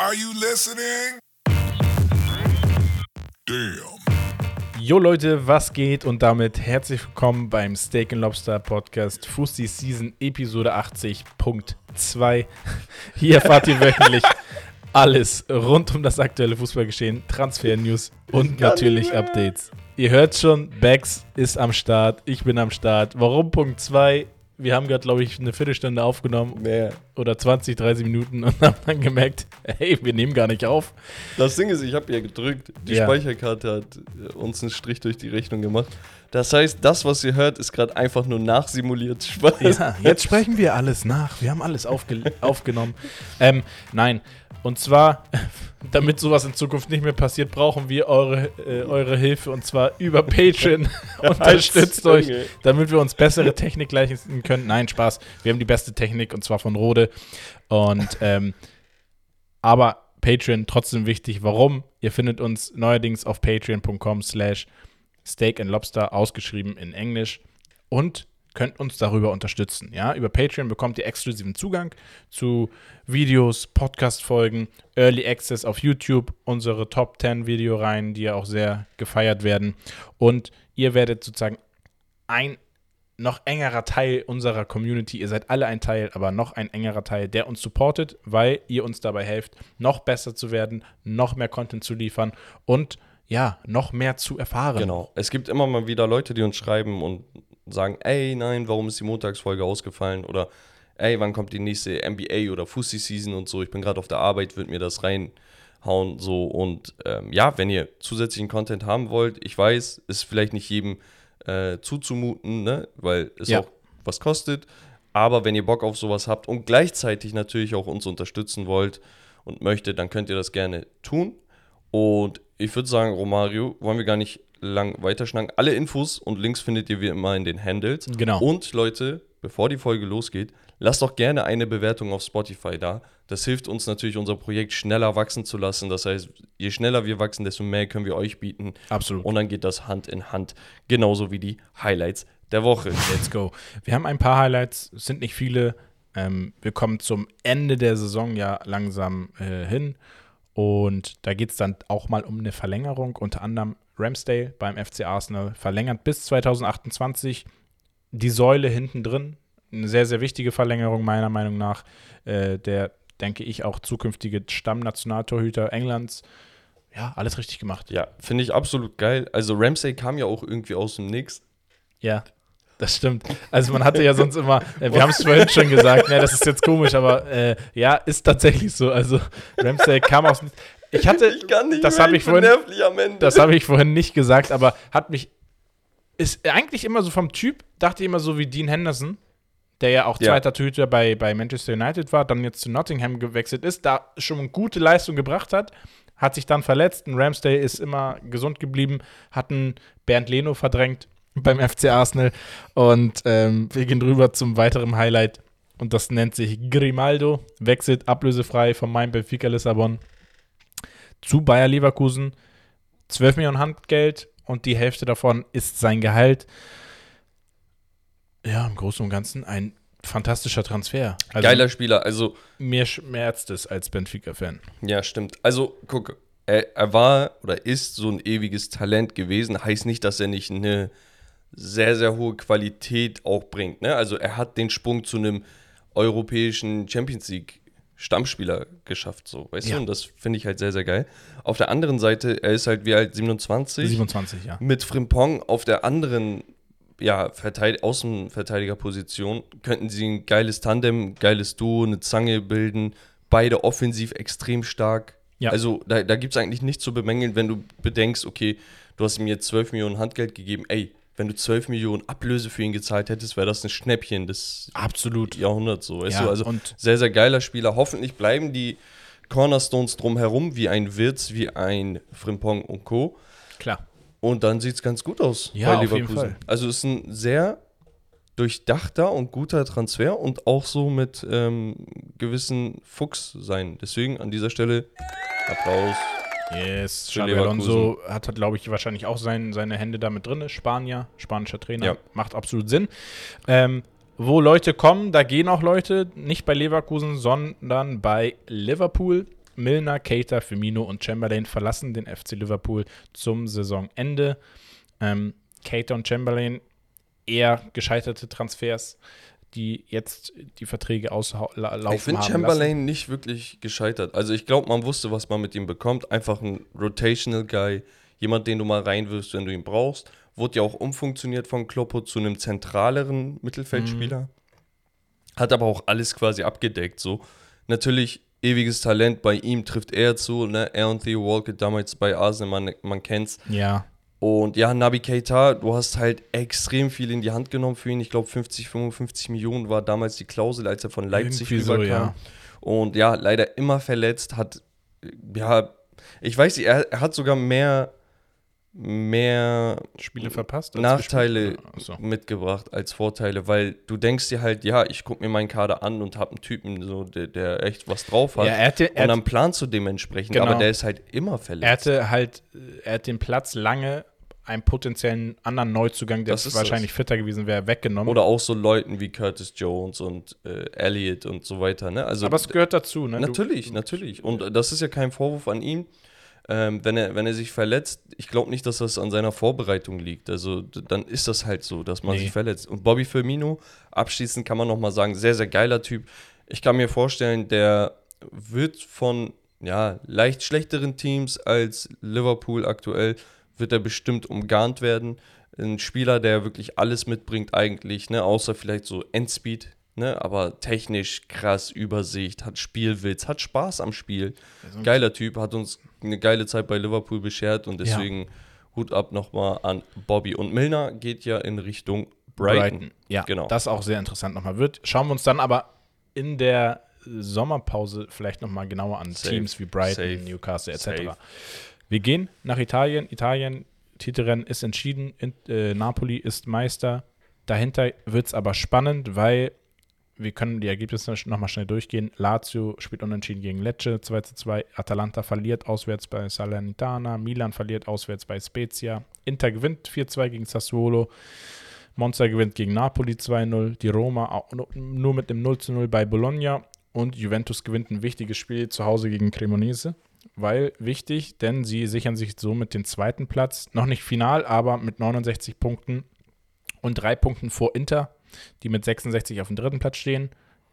Are you listening? Damn. Jo Leute, was geht? Und damit herzlich willkommen beim Steak Lobster Podcast Fusty Season Episode 80.2. Hier erfahrt ihr wöchentlich alles rund um das aktuelle Fußballgeschehen, Transfer-News und natürlich Updates. Ihr hört schon, Bex ist am Start, ich bin am Start. Warum Punkt 2? Wir haben gerade, glaube ich, eine Viertelstunde aufgenommen Mehr. oder 20, 30 Minuten und haben dann gemerkt, hey, wir nehmen gar nicht auf. Das Ding ist, ich habe ja gedrückt. Die Ja. Speicherkarte hat äh, uns einen Strich durch die Rechnung gemacht. Das heißt, das, was ihr hört, ist gerade einfach nur nachsimuliert. Spaß. Ja, jetzt sprechen wir alles nach. Wir haben alles aufge aufgenommen. Ähm, nein, und zwar, damit sowas in Zukunft nicht mehr passiert, brauchen wir eure, äh, eure Hilfe und zwar über Patreon. Unterstützt euch, damit wir uns bessere Technik leisten können. Nein, Spaß. Wir haben die beste Technik und zwar von Rode. Und ähm, aber Patreon trotzdem wichtig. Warum? Ihr findet uns neuerdings auf patreon.com slash steak and lobster ausgeschrieben in Englisch und könnt uns darüber unterstützen. Ja, über Patreon bekommt ihr exklusiven Zugang zu Videos, Podcast-Folgen, Early Access auf YouTube, unsere Top 10 Videoreihen, die ja auch sehr gefeiert werden. Und ihr werdet sozusagen ein noch engerer Teil unserer Community. Ihr seid alle ein Teil, aber noch ein engerer Teil, der uns supportet, weil ihr uns dabei helft, noch besser zu werden, noch mehr Content zu liefern und ja, noch mehr zu erfahren. Genau. Es gibt immer mal wieder Leute, die uns schreiben und sagen, ey, nein, warum ist die Montagsfolge ausgefallen? Oder ey, wann kommt die nächste NBA oder Fussi-Season und so? Ich bin gerade auf der Arbeit, würde mir das reinhauen. So und ähm, ja, wenn ihr zusätzlichen Content haben wollt, ich weiß, ist vielleicht nicht jedem äh, zuzumuten, ne? weil es Ja. auch was kostet. Aber wenn ihr Bock auf sowas habt und gleichzeitig natürlich auch uns unterstützen wollt und möchtet, dann könnt ihr das gerne tun. Und ich würde sagen, Romario, wollen wir gar nicht lang weiterschnacken. Alle Infos und Links findet ihr wie immer in den Handles. Genau. Und Leute, bevor die Folge losgeht, lasst doch gerne eine Bewertung auf Spotify da. Das hilft uns natürlich, unser Projekt schneller wachsen zu lassen. Das heißt, je schneller wir wachsen, desto mehr können wir euch bieten. Absolut. Und dann geht das Hand in Hand. Genauso wie die Highlights der Woche. Let's go. Wir haben ein paar Highlights, es sind nicht viele. Ähm, wir kommen zum Ende der Saison ja langsam äh, hin. Und da geht es dann auch mal um eine Verlängerung. Unter anderem Ramsdale beim FC Arsenal verlängert bis 2028. Die Säule hinten drin. Eine sehr, sehr wichtige Verlängerung, meiner Meinung nach. Äh, der, denke ich, auch zukünftige Stammnationaltorhüter Englands. Ja, alles richtig gemacht. Ja, finde ich absolut geil. Also Ramsey kam ja auch irgendwie aus dem Nix. Ja, das stimmt. Also man hatte ja sonst immer, äh, wir haben es vorhin schon gesagt, ne, das ist jetzt komisch, aber äh, ja, ist tatsächlich so. Also Ramsey kam aus. Ich hatte, Ich kann nicht das habe ich vorhin, das habe ich vorhin nicht gesagt, aber hat mich, ist eigentlich immer so vom Typ, dachte ich immer so wie Dean Henderson, der ja auch Ja. zweiter Torhüter bei, bei Manchester United war, dann jetzt zu Nottingham gewechselt ist, da schon gute Leistung gebracht hat, hat sich dann verletzt. Ein Ramsdale ist immer gesund geblieben, hat einen Bernd Leno verdrängt beim FC Arsenal. Und ähm, wir gehen rüber zum weiteren Highlight. Und das nennt sich Grimaldo, wechselt ablösefrei von meinem Benfica Lissabon zu Bayer Leverkusen. 12 Millionen Handgeld und die Hälfte davon ist sein Gehalt. Ja, im Großen und Ganzen ein fantastischer Transfer. Also Geiler Spieler. Also, Mir schmerzt es als Benfica-Fan. ja, stimmt. Also, guck, er, er war oder ist so ein ewiges Talent gewesen. Heißt nicht, dass er nicht eine sehr, sehr hohe Qualität auch bringt. Ne? Also, er hat den Sprung zu einem europäischen Champions League Stammspieler geschafft, so, weißt Ja. du? Und das finde ich halt sehr, sehr geil. Auf der anderen Seite, er ist halt wie alt, 27. 27, ja. Mit Frimpong auf der anderen ja, Verteid Außenverteidigerposition könnten sie ein geiles Tandem, geiles Duo, eine Zange bilden. Beide offensiv extrem stark. Ja. Also da, da gibt es eigentlich nichts zu bemängeln, wenn du bedenkst, okay, du hast ihm jetzt 12 Millionen Handgeld gegeben. Ey, wenn du 12 Millionen Ablöse für ihn gezahlt hättest, wäre das ein Schnäppchen des Absolut. Jahrhunderts so. Ja, du? Also und- sehr, sehr geiler Spieler. Hoffentlich bleiben die Cornerstones drumherum, wie ein Wirtz, wie ein Frimpong und Co. Klar. Und dann sieht es ganz gut aus Ja, auf jeden Fall. Also es ist ein sehr durchdachter und guter Transfer und auch so mit ähm, gewissen Fuchs sein. Deswegen an dieser Stelle Applaus. Yes, Xabi. Alonso hat, glaube ich, wahrscheinlich auch sein, seine Hände damit drin. Spanier, spanischer Trainer, Ja. macht absolut Sinn. Ähm, wo Leute kommen, da gehen auch Leute, nicht bei Leverkusen, sondern bei Liverpool. Milner, Keita, Firmino und Chamberlain verlassen den FC Liverpool zum Saisonende. Ähm, Keita und Chamberlain eher gescheiterte Transfers, die jetzt die Verträge auslaufen Ich finde Chamberlain lassen. nicht wirklich gescheitert. Also ich glaube, man wusste, was man mit ihm bekommt. Einfach ein Rotational Guy, jemand, den du mal reinwirfst, wenn du ihn brauchst. Wurde ja auch umfunktioniert von Kloppo zu einem zentraleren Mittelfeldspieler. Mhm. Hat aber auch alles quasi abgedeckt. So natürlich ewiges Talent bei ihm trifft er zu. Ne? Er und Theo Walker damals bei Arsenal, man, man kennt's. Ja, Und ja, Nabi Keita, du hast halt extrem viel in die Hand genommen für ihn. Ich glaube, 50, 55 Millionen war damals die Klausel, als er von Leipzig Irgendwie so, rüberkam. ja. Und ja, leider immer verletzt, hat, ja, ich weiß nicht, er, er hat sogar mehr, mehr Spiele verpasst. Nachteile. Achso. mitgebracht als Vorteile, weil du denkst dir halt, ja, ich gucke mir meinen Kader an und habe einen Typen, so, der, der echt was drauf hat. Ja, er hatte, er, und dann planst du dementsprechend, Genau. aber der ist halt immer er verletzt. hatte halt, er hat den Platz lange einen potenziellen anderen Neuzugang, der Das ist wahrscheinlich fitter gewesen wäre, weggenommen. Oder auch so Leuten wie Curtis Jones und äh, Elliott und so weiter. Ne? Also Aber es gehört dazu, ne? Du- Natürlich, natürlich. Und äh, das ist ja kein Vorwurf an ihn. Ähm, wenn, er, wenn er sich verletzt, ich glaube nicht, dass das an seiner Vorbereitung liegt. Also dann ist das halt so, dass man Nee. sich verletzt. Und Bobby Firmino, abschließend kann man nochmal sagen, sehr, sehr geiler Typ. Ich kann mir vorstellen, der wird von ja, leicht schlechteren Teams als Liverpool aktuell, wird er bestimmt umgarnt werden. Ein Spieler, der wirklich alles mitbringt eigentlich, ne? außer vielleicht so Endspeed, ne? aber technisch krass, Übersicht, hat Spielwitz, hat Spaß am Spiel. Geiler Typ, hat uns eine geile Zeit bei Liverpool beschert und deswegen Hut ab nochmal an Bobby. Und Milner geht ja in Richtung Brighton. Ja, Genau. das auch sehr interessant nochmal wird. Schauen wir uns dann aber in der Sommerpause vielleicht nochmal genauer an Safe. Teams wie Brighton, Safe. Newcastle etc. Safe. Wir gehen nach Italien. Italien, Titelrennen ist entschieden. In, äh, Napoli ist Meister. Dahinter wird es aber spannend, weil wir können die Ergebnisse nochmal schnell durchgehen. Lazio spielt unentschieden gegen Lecce 2 zu 2. Atalanta verliert auswärts bei Salernitana. Milan verliert auswärts bei Spezia. Inter gewinnt 4-2 gegen Sassuolo. Monza gewinnt gegen Napoli 2-0. Die Roma nur mit dem 0-0 bei Bologna. Und Juventus gewinnt ein wichtiges Spiel zu Hause gegen Cremonese. Weil wichtig, denn sie sichern sich somit den zweiten Platz. Noch nicht final, aber mit 69 Punkten und drei Punkten vor Inter, die mit 66 auf dem dritten Platz stehen.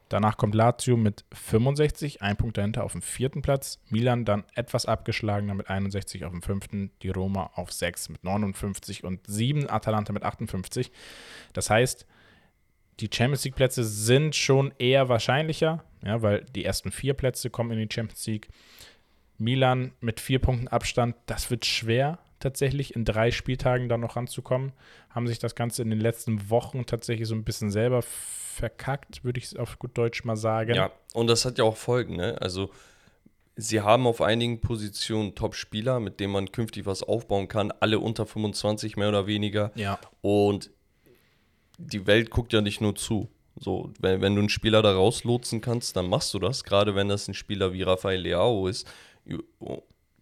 Danach kommt Lazio mit 65, ein Punkt dahinter auf dem vierten Platz. Milan dann etwas abgeschlagener mit 61 auf dem fünften. Die Roma auf 6 mit 59 und 7. Atalanta mit 58. Das heißt, die Champions League-Plätze sind schon eher wahrscheinlicher, ja, weil die ersten vier Plätze kommen in die Champions League. Milan mit vier Punkten Abstand, das wird schwer tatsächlich in drei Spieltagen da noch ranzukommen. Haben sich das Ganze in den letzten Wochen tatsächlich so ein bisschen selber verkackt, würde ich es auf gut Deutsch mal sagen. Ja, und das hat ja auch Folgen, ne? Also, sie haben auf einigen Positionen Top-Spieler, mit denen man künftig was aufbauen kann, alle unter 25 mehr oder weniger. Ja. Und die Welt guckt ja nicht nur zu. So, wenn, wenn du einen Spieler da rauslotsen kannst, dann machst du das. Gerade wenn das ein Spieler wie Rafael Leao ist.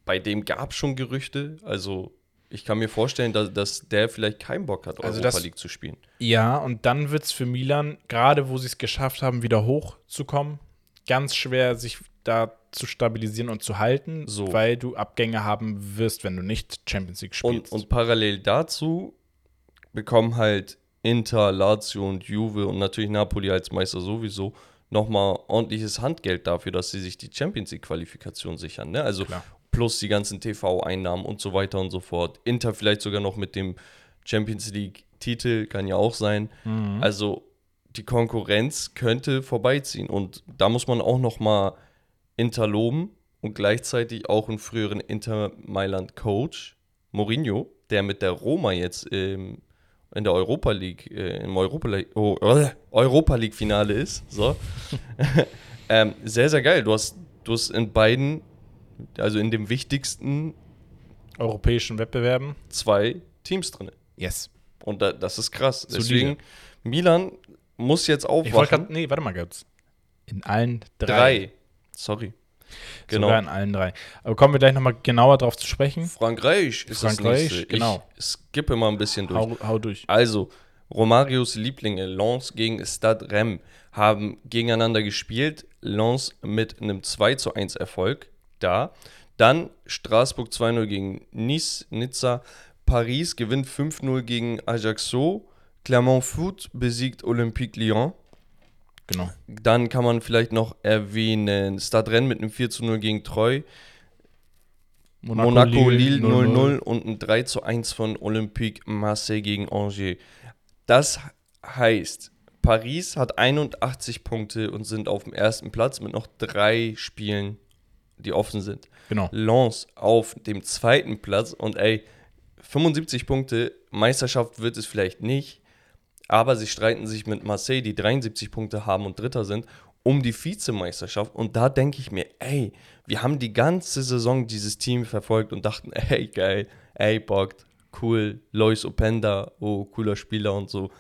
Bei dem gab es schon Gerüchte. Also, ich kann mir vorstellen, dass, dass der vielleicht keinen Bock hat, Also Europa das- League zu spielen. Ja, und dann wird es für Milan, gerade wo sie es geschafft haben, wieder hochzukommen, ganz schwer, sich da zu stabilisieren und zu halten, So. weil du Abgänge haben wirst, wenn du nicht Champions League Und, spielst. und parallel dazu bekommen halt Inter, Lazio und Juve und natürlich Napoli als Meister sowieso nochmal ordentliches Handgeld dafür, dass sie sich die Champions League-Qualifikation sichern. Ne? Also Klar. Plus die ganzen TV-Einnahmen und so weiter und so fort. Inter vielleicht sogar noch mit dem Champions League-Titel, kann ja auch sein. Mhm. Also die Konkurrenz könnte vorbeiziehen. Und da muss man auch nochmal Inter loben und gleichzeitig auch einen früheren Inter Mailand-Coach, Mourinho, der mit der Roma jetzt ähm, in der Europa League, äh, im Europa League, oh, äh, Europa League Finale ist. So. ähm, sehr, sehr geil. Du hast, du hast in beiden, also in dem wichtigsten, Europäischen Wettbewerben. zwei Teams drin. Yes. Und da, das ist krass. Solide. Deswegen, Milan muss jetzt Ich aufwachen. nee, warte mal kurz. In allen drei. Drei. Sorry. Genau. Sogar in allen drei. Aber kommen wir gleich nochmal genauer drauf zu sprechen. Frankreich ist Frankreich, das nächste. genau. Ich skippe mal ein bisschen durch. Hau, hau durch. Also, Romarios Lieblinge, Lens gegen Stade Rennes, haben gegeneinander gespielt. Lens mit einem 2 zu 1 Erfolg. Da. Dann Straßburg 2-0 gegen Nice, Nizza. Paris gewinnt 5-0 gegen Ajaccio. Clermont Foot besiegt Olympique Lyon. Genau. Dann kann man vielleicht noch erwähnen, Stade Rennes mit einem 4 0 gegen Treu. Monaco, Lille 0-0 und ein 3 zu 1 von Olympique Marseille gegen Angers. Das heißt, Paris hat 81 Punkte und sind auf dem ersten Platz mit noch drei Spielen, die offen sind. Genau. Lens auf dem zweiten Platz und ey, 75 Punkte, Meisterschaft wird es vielleicht nicht, aber sie streiten sich mit Marseille, die 73 Punkte haben und Dritter sind, um die Vizemeisterschaft. Und da denke ich mir, ey, wir haben die ganze Saison dieses Team verfolgt und dachten, ey, geil, ey, bockt, cool, Lois Openda, oh, cooler Spieler und so.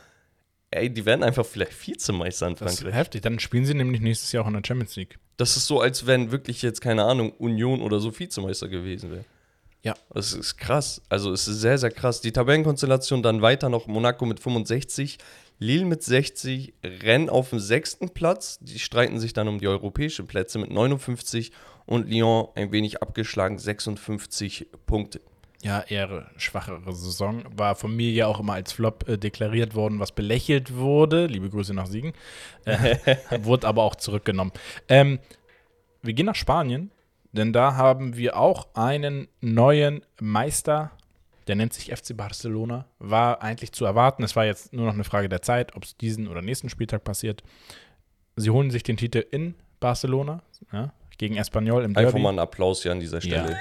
Ey, die werden einfach vielleicht Vizemeister in Das ist Frankreich. heftig. Dann spielen sie nämlich nächstes Jahr auch in der Champions League. Das ist so, als wenn wirklich jetzt, keine Ahnung, Union oder so Vizemeister gewesen wäre. Ja. Das ist krass. Also es ist sehr, sehr krass. Die Tabellenkonstellation dann weiter noch Monaco mit 65, Lille mit 60, Rennes auf dem sechsten Platz. Die streiten sich dann um die europäischen Plätze mit 59 und Lyon ein wenig abgeschlagen, 56 Punkte. Ja, eher schwachere Saison. War von mir ja auch immer als Flop äh, deklariert worden, was belächelt wurde. Liebe Grüße nach Siegen. Äh, wurde aber auch zurückgenommen. Ähm, wir gehen nach Spanien, denn da haben wir auch einen neuen Meister. Der nennt sich FC Barcelona. War eigentlich zu erwarten. Es war jetzt nur noch eine Frage der Zeit, ob es diesen oder nächsten Spieltag passiert. Sie holen sich den Titel in Barcelona ja, gegen Espanyol im Derby. Einfach mal einen Applaus hier an dieser Stelle.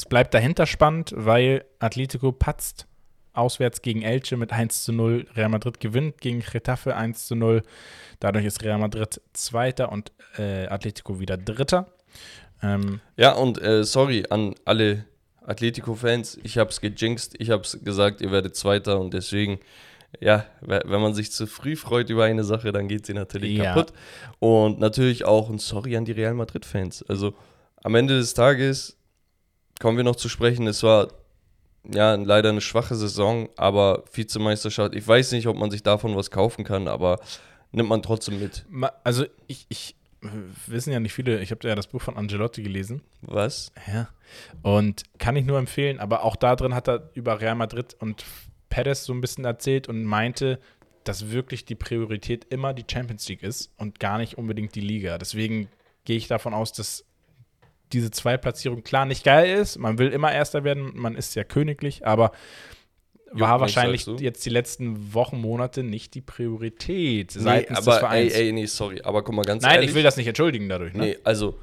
Es bleibt dahinter spannend, weil Atletico patzt auswärts gegen Elche mit 1 zu 0. Real Madrid gewinnt gegen Getafe 1 zu 0. Dadurch ist Real Madrid Zweiter und äh, Atletico wieder Dritter. Ähm, Ja, und äh, sorry an alle Atletico-Fans, ich hab's gejinxt, ich hab's gesagt, ihr werdet Zweiter und deswegen, ja, we- wenn man sich zu früh freut über eine Sache, dann geht sie natürlich Ja. kaputt. Und natürlich auch ein Sorry an die Real Madrid-Fans. Also am Ende des Tages kommen wir noch zu sprechen, es war ja leider eine schwache Saison, aber Vizemeisterschaft, ich weiß nicht, ob man sich davon was kaufen kann, aber nimmt man trotzdem mit. also ich, ich äh, wissen ja nicht viele, ich habe ja das Buch von Angelotti gelesen. Was? Ja. Und kann ich nur empfehlen, aber auch da drin hat er über Real Madrid und Perez so ein bisschen erzählt und meinte, dass wirklich die Priorität immer die Champions League ist und gar nicht unbedingt die Liga. Deswegen gehe ich davon aus, dass diese Zweitplatzierung klar nicht geil ist. Man will immer Erster werden, man ist ja königlich, aber war nicht, wahrscheinlich du? jetzt die letzten Wochen, Monate nicht die Priorität Nee, seitens des aber ey, Vereins. ey, nee, sorry, aber guck mal ganz Nein, ehrlich. ich will das nicht entschuldigen dadurch. Ne? Nee, also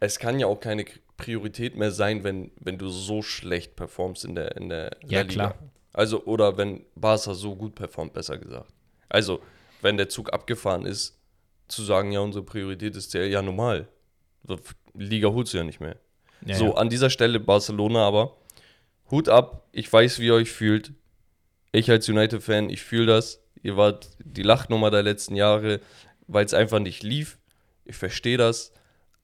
es kann ja auch keine Priorität mehr sein, wenn, wenn du so schlecht performst in der, in der Ja, La Liga. klar. Also, oder wenn Barca so gut performt, besser gesagt. Also, wenn der Zug abgefahren ist, zu sagen, ja, unsere Priorität ist ja, ja normal. Liga holst du ja nicht mehr. Ja, so, ja. an dieser Stelle Barcelona aber, Hut ab, ich weiß, wie ihr euch fühlt. Ich als United-Fan, ich fühle das. Ihr wart die Lachnummer der letzten Jahre, weil es einfach nicht lief. Ich verstehe das.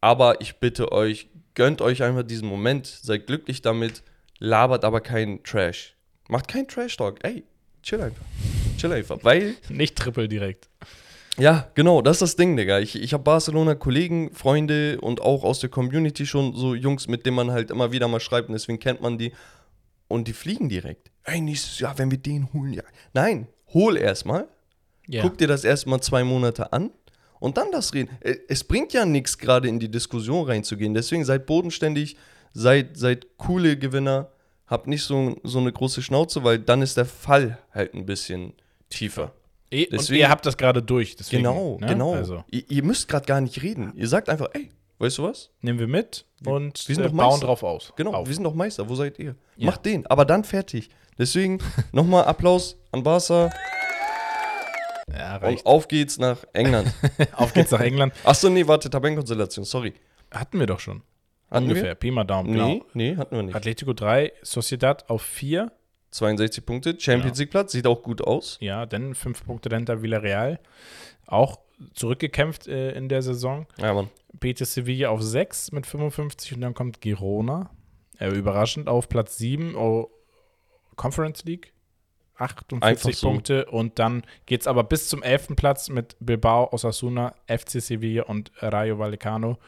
Aber ich bitte euch, gönnt euch einfach diesen Moment, seid glücklich damit, labert aber keinen Trash. Macht keinen Trash-Talk. Ey, chill einfach. Chill einfach. Weil Nicht Triple direkt. Ja, genau, das ist das Ding, Digga. Ich, ich habe Barcelona-Kollegen, Freunde und auch aus der Community schon so Jungs, mit denen man halt immer wieder mal schreibt und deswegen kennt man die. Und die fliegen direkt. Ey, nächstes Jahr, wenn wir den holen, ja. Nein, hol erstmal, Ja. guck dir das erstmal zwei Monate an und dann das reden. Äh, Es bringt ja nichts, gerade in die Diskussion reinzugehen. Deswegen seid bodenständig, seid, seid coole Gewinner, habt nicht so, so eine große Schnauze, weil dann ist der Fall halt ein bisschen tiefer. Und Deswegen- ihr habt das gerade durch. Deswegen, Genau, ne? genau. Also Ihr, ihr müsst gerade gar nicht reden. Ihr sagt einfach, ey, weißt du was? nehmen wir mit und wir sind äh, doch bauen Meister. drauf aus. Genau, Auf. wir sind doch Meister. Wo seid ihr? Ja. Macht den, aber dann fertig. Deswegen nochmal Applaus an Barca ja, und reicht. auf geht's nach England. Auf geht's nach England. Achso, nee, warte, Tabellenkonstellation, sorry. Hatten wir doch schon. Hatten Ungefähr. wir? Pi mal Daumen, Nee, genau. nee, hatten wir nicht. Atletico 3, Sociedad auf 4. 62 Punkte, Champions League Platz, sieht auch gut aus. Ja, dann 5 Punkte dahinter Villarreal. Auch zurückgekämpft äh, in der Saison. Ja, Mann. Betis Sevilla auf 6 mit 55 und dann kommt Girona. Äh, überraschend auf Platz 7. Oh, Conference League. 48 Einfach so. Punkte und dann geht es aber bis zum 11. Platz mit Bilbao, Osasuna, FC Sevilla und Rayo Vallecano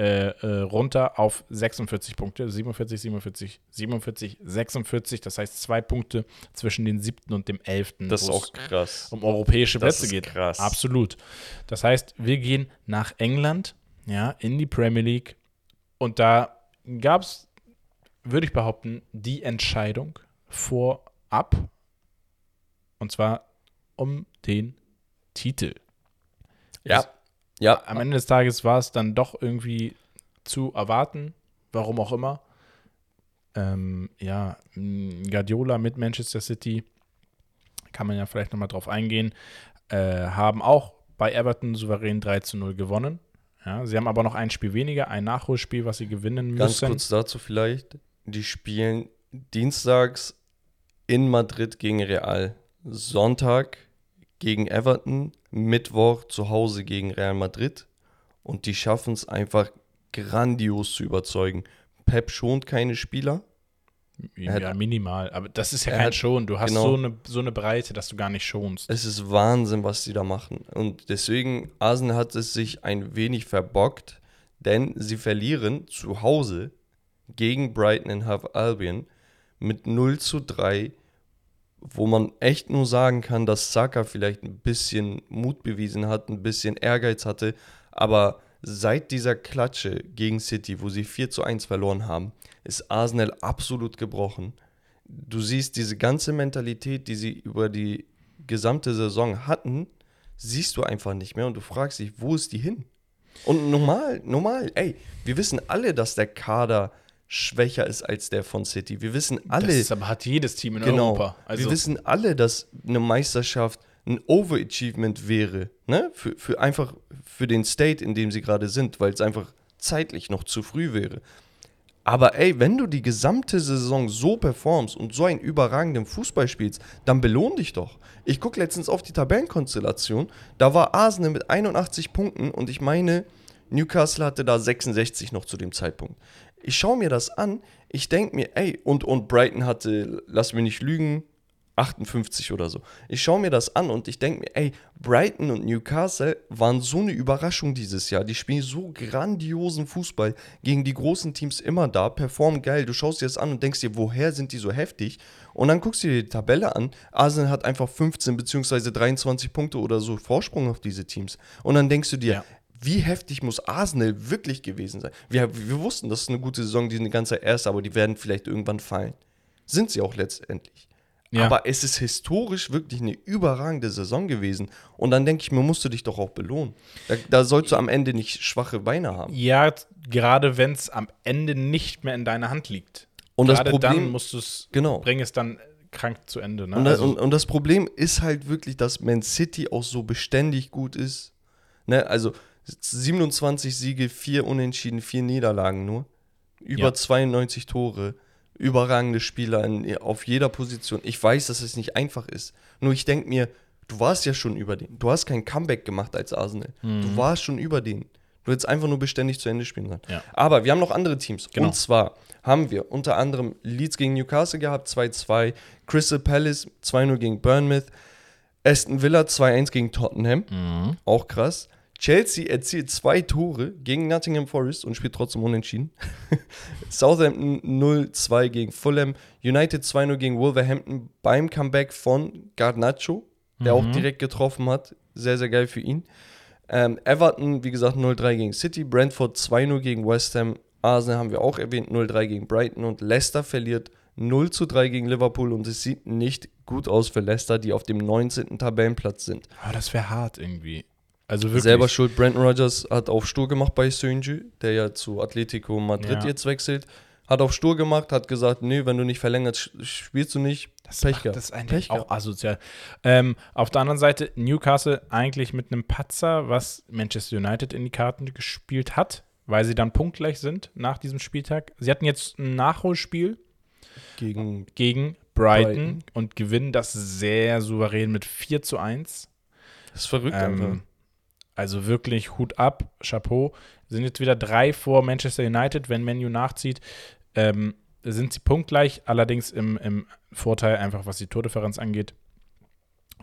äh, äh, runter auf 46 Punkte. 47, 47, 47, 46. Das heißt zwei Punkte zwischen den siebten und dem 11. Das ist auch krass. um europäische Das Plätze geht. krass. Absolut. Das heißt, wir gehen nach England, ja, in die Premier League und da gab es, würde ich behaupten, die Entscheidung vorab und zwar um den Titel. Ja. Ja. Am Ende des Tages war es dann doch irgendwie zu erwarten, warum auch immer. Ähm, ja, Guardiola mit Manchester City, kann man ja vielleicht nochmal drauf eingehen, äh, haben auch bei Everton souverän 3 zu 0 gewonnen. Ja, sie haben aber noch ein Spiel weniger, ein Nachholspiel, was sie gewinnen Ganz müssen. kurz dazu vielleicht. Die spielen dienstags in Madrid gegen Real, Sonntag gegen Everton, Mittwoch zu Hause gegen Real Madrid und die schaffen es einfach grandios zu überzeugen. Pep schont keine Spieler. ja, hat- minimal, aber das ist ja kein hat- Schon. Du hast genau. so, eine, so eine Breite, dass du gar nicht schonst. Es ist Wahnsinn, was die da machen. Und deswegen, Arsenal hat es sich ein wenig verbockt, denn sie verlieren zu Hause gegen Brighton and Hove Albion mit 0 zu 3, wo man echt nur sagen kann, dass Saka vielleicht ein bisschen Mut bewiesen hat, ein bisschen Ehrgeiz hatte, aber seit dieser Klatsche gegen City, wo sie 4 zu 1 verloren haben, ist Arsenal absolut gebrochen. Du siehst diese ganze Mentalität, die sie über die gesamte Saison hatten, siehst du einfach nicht mehr und du fragst dich, wo ist die hin? Und normal, normal, ey, wir wissen alle, dass der Kader schwächer ist als der von City. Wir wissen alle, das aber hat jedes Team in Genau. Europa. Also, wir wissen alle, dass eine Meisterschaft ein Overachievement wäre, ne? Für, für einfach für den State, in dem sie gerade sind, weil es einfach zeitlich noch zu früh wäre. Aber ey, wenn du die gesamte Saison so performst und so einen überragenden Fußball spielst, dann belohn dich doch. Ich gucke letztens auf die Tabellenkonstellation, da war Arsenal mit 81 Punkten und ich meine, Newcastle hatte da 66 noch zu dem Zeitpunkt. Ich schaue mir das an, ich denke mir, ey, und, und Brighton hatte, lass mich nicht lügen, 58 oder so. Ich schaue mir das an und ich denke mir, ey, Brighton und Newcastle waren so eine Überraschung dieses Jahr. Die spielen so grandiosen Fußball gegen die großen Teams immer da, performen geil. Du schaust dir das an und denkst dir, woher sind die so heftig? Und dann guckst du dir die Tabelle an. Arsenal hat einfach 15 bzw. 23 Punkte oder so Vorsprung auf diese Teams. Und dann denkst du dir, Ja. Wie heftig muss Arsenal wirklich gewesen sein? Wir, wir wussten, das ist eine gute Saison, die eine ganze erste, aber die werden vielleicht irgendwann fallen. Sind sie auch letztendlich. Ja. Aber es ist historisch wirklich eine überragende Saison gewesen. Und dann denke ich mir, musst du dich doch auch belohnen. Da, da sollst du am Ende nicht schwache Beine haben. Ja, gerade wenn es am Ende nicht mehr in deiner Hand liegt. Und das gerade Problem- dann musst du es, Genau. bring es dann krank zu Ende. Ne? Und, das, Also, und, und das Problem ist halt wirklich, dass Man City auch so beständig gut ist. Ne? Also 27 Siege, 4 Unentschieden, 4 Niederlagen nur. Über Ja. 92 Tore. Überragende Spieler in, auf jeder Position. Ich weiß, dass es nicht einfach ist. Nur ich denke mir, du warst ja schon über den. Du hast kein Comeback gemacht als Arsenal. Du warst schon über den. Du hättest einfach nur beständig zu Ende spielen sollen. Ja. Aber wir haben noch andere Teams. Genau. Und zwar haben wir unter anderem Leeds gegen Newcastle gehabt, 2-2. Crystal Palace 2-0 gegen Bournemouth. Aston Villa 2-1 gegen Tottenham. Mhm. Auch krass. Chelsea erzielt zwei Tore gegen Nottingham Forest und spielt trotzdem unentschieden. Southampton 0-2 gegen Fulham. United 2-0 gegen Wolverhampton beim Comeback von Garnacho, der auch direkt getroffen hat. Sehr, sehr geil für ihn. Ähm, Everton, wie gesagt, 0-3 gegen City. Brentford 2-0 gegen West Ham. Arsenal haben wir auch erwähnt, 0-3 gegen Brighton. Und Leicester verliert 0-3 gegen Liverpool. Und es sieht nicht gut aus für Leicester, die auf dem 19. Tabellenplatz sind. aber das wäre hart irgendwie. Also wirklich. Selber schuld, Brandon Rogers hat auf Stur gemacht bei Sönju, der ja zu Atletico Madrid Ja. jetzt wechselt. Hat auf Stur gemacht, hat gesagt, nee, wenn du nicht verlängerst, spielst du nicht. Das Pech macht das eigentlich Pech auch asozial. Ähm, auf der anderen Seite Newcastle eigentlich mit einem Patzer, was Manchester United in die Karten gespielt hat, weil sie dann punktgleich sind nach diesem Spieltag. Sie hatten jetzt ein Nachholspiel Gegen gegen Brighton, Brighton. und gewinnen das sehr souverän mit 4 zu 1. das ist verrückt. einfach. Also wirklich Hut ab, Chapeau. Sind jetzt wieder drei vor Manchester United, wenn Menu nachzieht. Ähm, sind sie punktgleich, allerdings im, im Vorteil, einfach was die Tordifferenz angeht.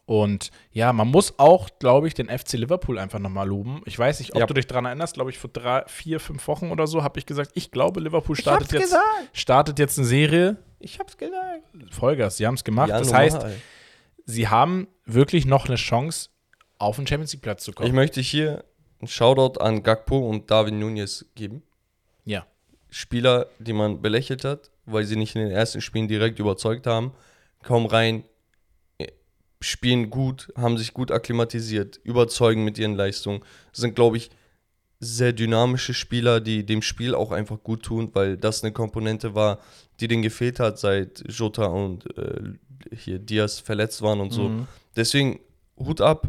Und ja, man muss auch, glaube ich, den FC Liverpool einfach nochmal loben. Ich weiß nicht, ob Ja. du dich daran erinnerst, glaube ich, vor drei, vier, fünf Wochen oder so habe ich gesagt, ich glaube, Liverpool startet jetzt, gesagt. startet jetzt eine Serie. Ich hab's gesagt. Vollgas, sie haben es gemacht. Ja, das heißt, sie haben wirklich noch eine Chance, auf den Champions League Platz zu kommen. ich möchte hier einen Shoutout an Gakpo und Darwin Nunez geben. ja. Spieler, die man belächelt hat, weil sie nicht in den ersten Spielen direkt überzeugt haben, kaum rein, äh, spielen gut, haben sich gut akklimatisiert, überzeugen mit ihren Leistungen, sind, glaube ich, sehr dynamische Spieler, die dem Spiel auch einfach gut tun, weil das eine Komponente war, die denen gefehlt hat, seit Jota und äh, hier Diaz verletzt waren und so. Mhm. Deswegen Hut ab.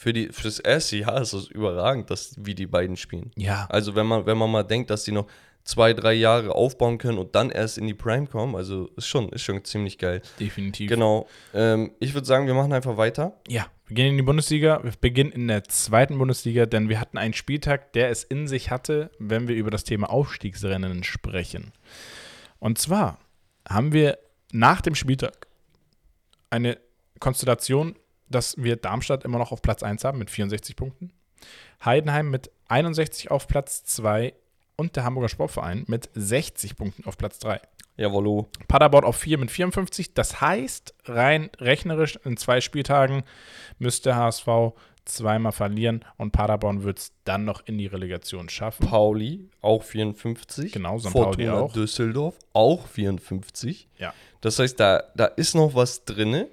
Für, die, für das erste Jahr ist es überragend, dass, wie die beiden spielen. Ja. Also wenn man, wenn man mal denkt, dass die noch zwei, drei Jahre aufbauen können und dann erst in die Prime kommen, also ist schon, ist schon ziemlich geil. definitiv. Genau. Ähm, ich würde sagen, wir machen einfach weiter. Ja, wir gehen in die Bundesliga. Wir beginnen in der zweiten Bundesliga, denn wir hatten einen Spieltag, der es in sich hatte, wenn wir über das Thema Aufstiegsrennen sprechen. Und zwar haben wir nach dem Spieltag eine Konstellation, dass wir Darmstadt immer noch auf Platz 1 haben mit 64 Punkten, Heidenheim mit 61 auf Platz 2 und der Hamburger Sportverein mit 60 Punkten auf Platz 3. Jawollo. Paderborn auf 4 mit 54. Das heißt, rein rechnerisch in zwei Spieltagen müsste HSV zweimal verlieren und Paderborn wird es dann noch in die Relegation schaffen. Pauli, auch 54. Genau, St. Pauli auch. Düsseldorf, auch 54. Ja. Das heißt, da, da ist noch was drinne.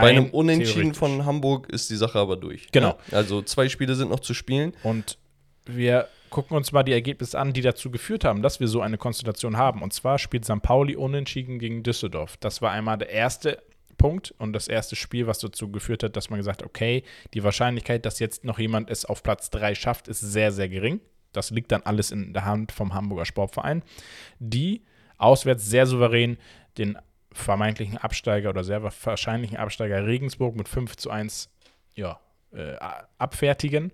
Bei Rein einem Unentschieden von Hamburg ist die Sache aber durch. Genau. Ja? Also zwei Spiele sind noch zu spielen. Und wir gucken uns mal die Ergebnisse an, die dazu geführt haben, dass wir so eine Konstellation haben. Und zwar spielt St. Pauli unentschieden gegen Düsseldorf. Das war einmal der erste Punkt und das erste Spiel, was dazu geführt hat, dass man gesagt hat, okay, die Wahrscheinlichkeit, dass jetzt noch jemand es auf Platz 3 schafft, ist sehr, sehr gering. Das liegt dann alles in der Hand vom Hamburger Sportverein, die auswärts sehr souverän den vermeintlichen Absteiger oder sehr wahrscheinlichen Absteiger Regensburg mit 5 zu 1 ja, äh, abfertigen.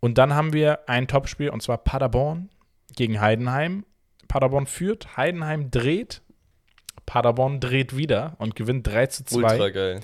Und dann haben wir ein Topspiel und zwar Paderborn gegen Heidenheim. Paderborn führt, Heidenheim dreht, Paderborn dreht wieder und gewinnt 3 zu 2 Ultra geil.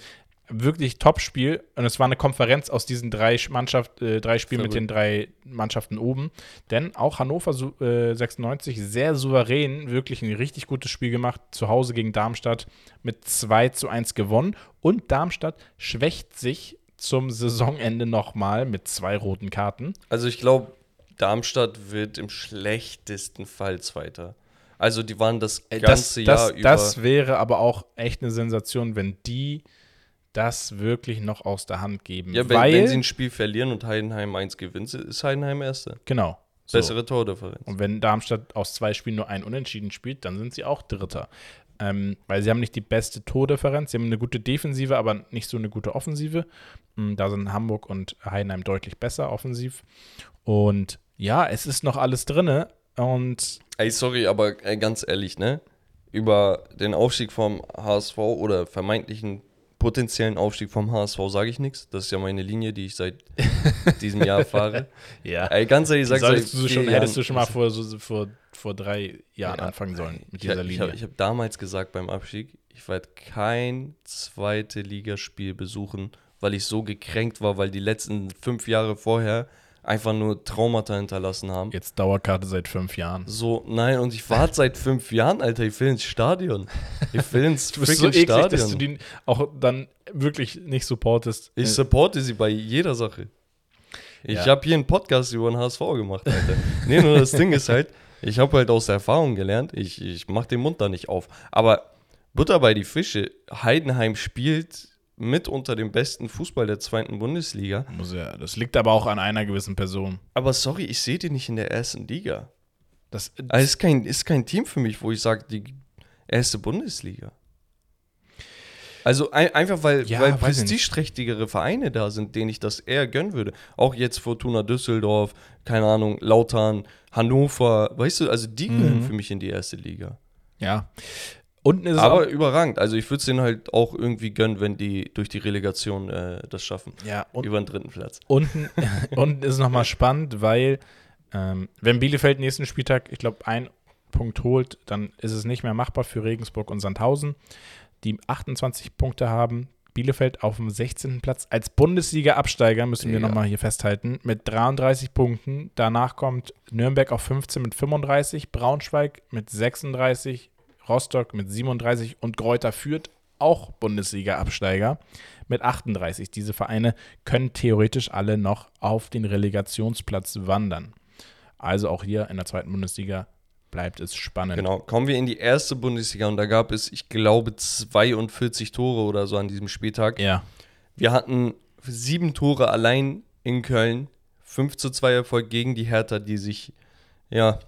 Wirklich Top-Spiel. Und es war eine Konferenz aus diesen drei, Mannschaft, äh, drei Spielen mit den drei Mannschaften oben. Denn auch Hannover äh, 96 sehr souverän, wirklich ein richtig gutes Spiel gemacht. Zu Hause gegen Darmstadt mit 2 zu 1 gewonnen. Und Darmstadt schwächt sich zum Saisonende nochmal mit zwei roten Karten. Also ich glaube, Darmstadt wird im schlechtesten Fall Zweiter. Also die waren das ganze das, Jahr das, über. das wäre aber auch echt eine Sensation, wenn die das wirklich noch aus der Hand geben. ja, wenn, Weil, wenn sie ein Spiel verlieren und Heidenheim 1 gewinnt, ist Heidenheim Erster. genau. So. Bessere Tordifferenz. Und wenn Darmstadt aus zwei Spielen nur ein Unentschieden spielt, dann sind sie auch Dritter. Ähm, weil sie haben nicht die beste Tordifferenz, sie haben eine gute Defensive, aber nicht so eine gute Offensive. Mm, Da sind Hamburg und Heidenheim deutlich besser offensiv. Und ja, es ist noch alles drinne. Und Ey, sorry, aber ganz ehrlich, ne? Über den Aufstieg vom HSV oder vermeintlichen potenziellen Aufstieg vom HSV sage ich nichts. Das ist ja meine Linie, die ich seit diesem Jahr fahre. ja, Ey, ganz ehrlich, ich sag seit du schon, hättest du schon mal vor, so, vor, vor drei Jahren Ja, anfangen sollen mit Ich, dieser ich Linie. habe hab damals gesagt beim Abstieg, ich werde kein zweite Ligaspiel besuchen, weil ich so gekränkt war, weil die letzten fünf Jahre vorher einfach nur Traumata hinterlassen haben. Jetzt Dauerkarte seit fünf Jahren. So, nein, und ich warte seit fünf Jahren, Alter, ich will ins Stadion. Ich will ins Du bist so eklig, Stadion. dass du die auch dann wirklich nicht supportest. Ich Äh, supporte sie bei jeder Sache. Ich Ja. habe hier einen Podcast über den HSV gemacht, Alter. nee, nur das Ding ist halt, ich habe halt aus der Erfahrung gelernt, ich, ich mache den Mund da nicht auf. Aber Butter bei die Fische, Heidenheim spielt mit unter dem besten Fußball der zweiten Bundesliga. muss ja, das liegt aber auch an einer gewissen Person. Aber sorry, ich sehe die nicht in der ersten Liga. Das, Also ist kein, ist kein Team für mich, wo ich sage, die erste Bundesliga. Also ein, einfach, weil, Ja, weil prestigeträchtigere Vereine da sind, denen ich das eher gönnen würde. Auch jetzt Fortuna Düsseldorf, keine Ahnung, Lautern, Hannover, weißt du, also die gehören Mhm. für mich in die erste Liga. ja. Unten ist es Aber auch, überragend. Also ich würde es denen halt auch irgendwie gönnen, wenn die durch die Relegation äh, das schaffen. ja, und, über den dritten Platz. unten, unten ist nochmal spannend, weil ähm, wenn Bielefeld nächsten Spieltag, ich glaube, einen Punkt holt, dann ist es nicht mehr machbar für Regensburg und Sandhausen, die 28 Punkte haben. Bielefeld auf dem 16. Platz als Bundesliga-Absteiger, müssen wir Ja. nochmal hier festhalten, mit 33 Punkten. Danach kommt Nürnberg auf 15 mit 35, Braunschweig mit 36, Rostock mit 37 und Greuther Fürth auch Bundesliga-Absteiger mit 38. Diese Vereine können theoretisch alle noch auf den Relegationsplatz wandern. Also auch hier in der zweiten Bundesliga bleibt es spannend. Genau, kommen wir in die erste Bundesliga und da gab es, ich glaube, 42 Tore oder so an diesem Spieltag. Ja, Wir hatten sieben Tore allein in Köln, 5 zu 2 Erfolg gegen die Hertha, die sich ja,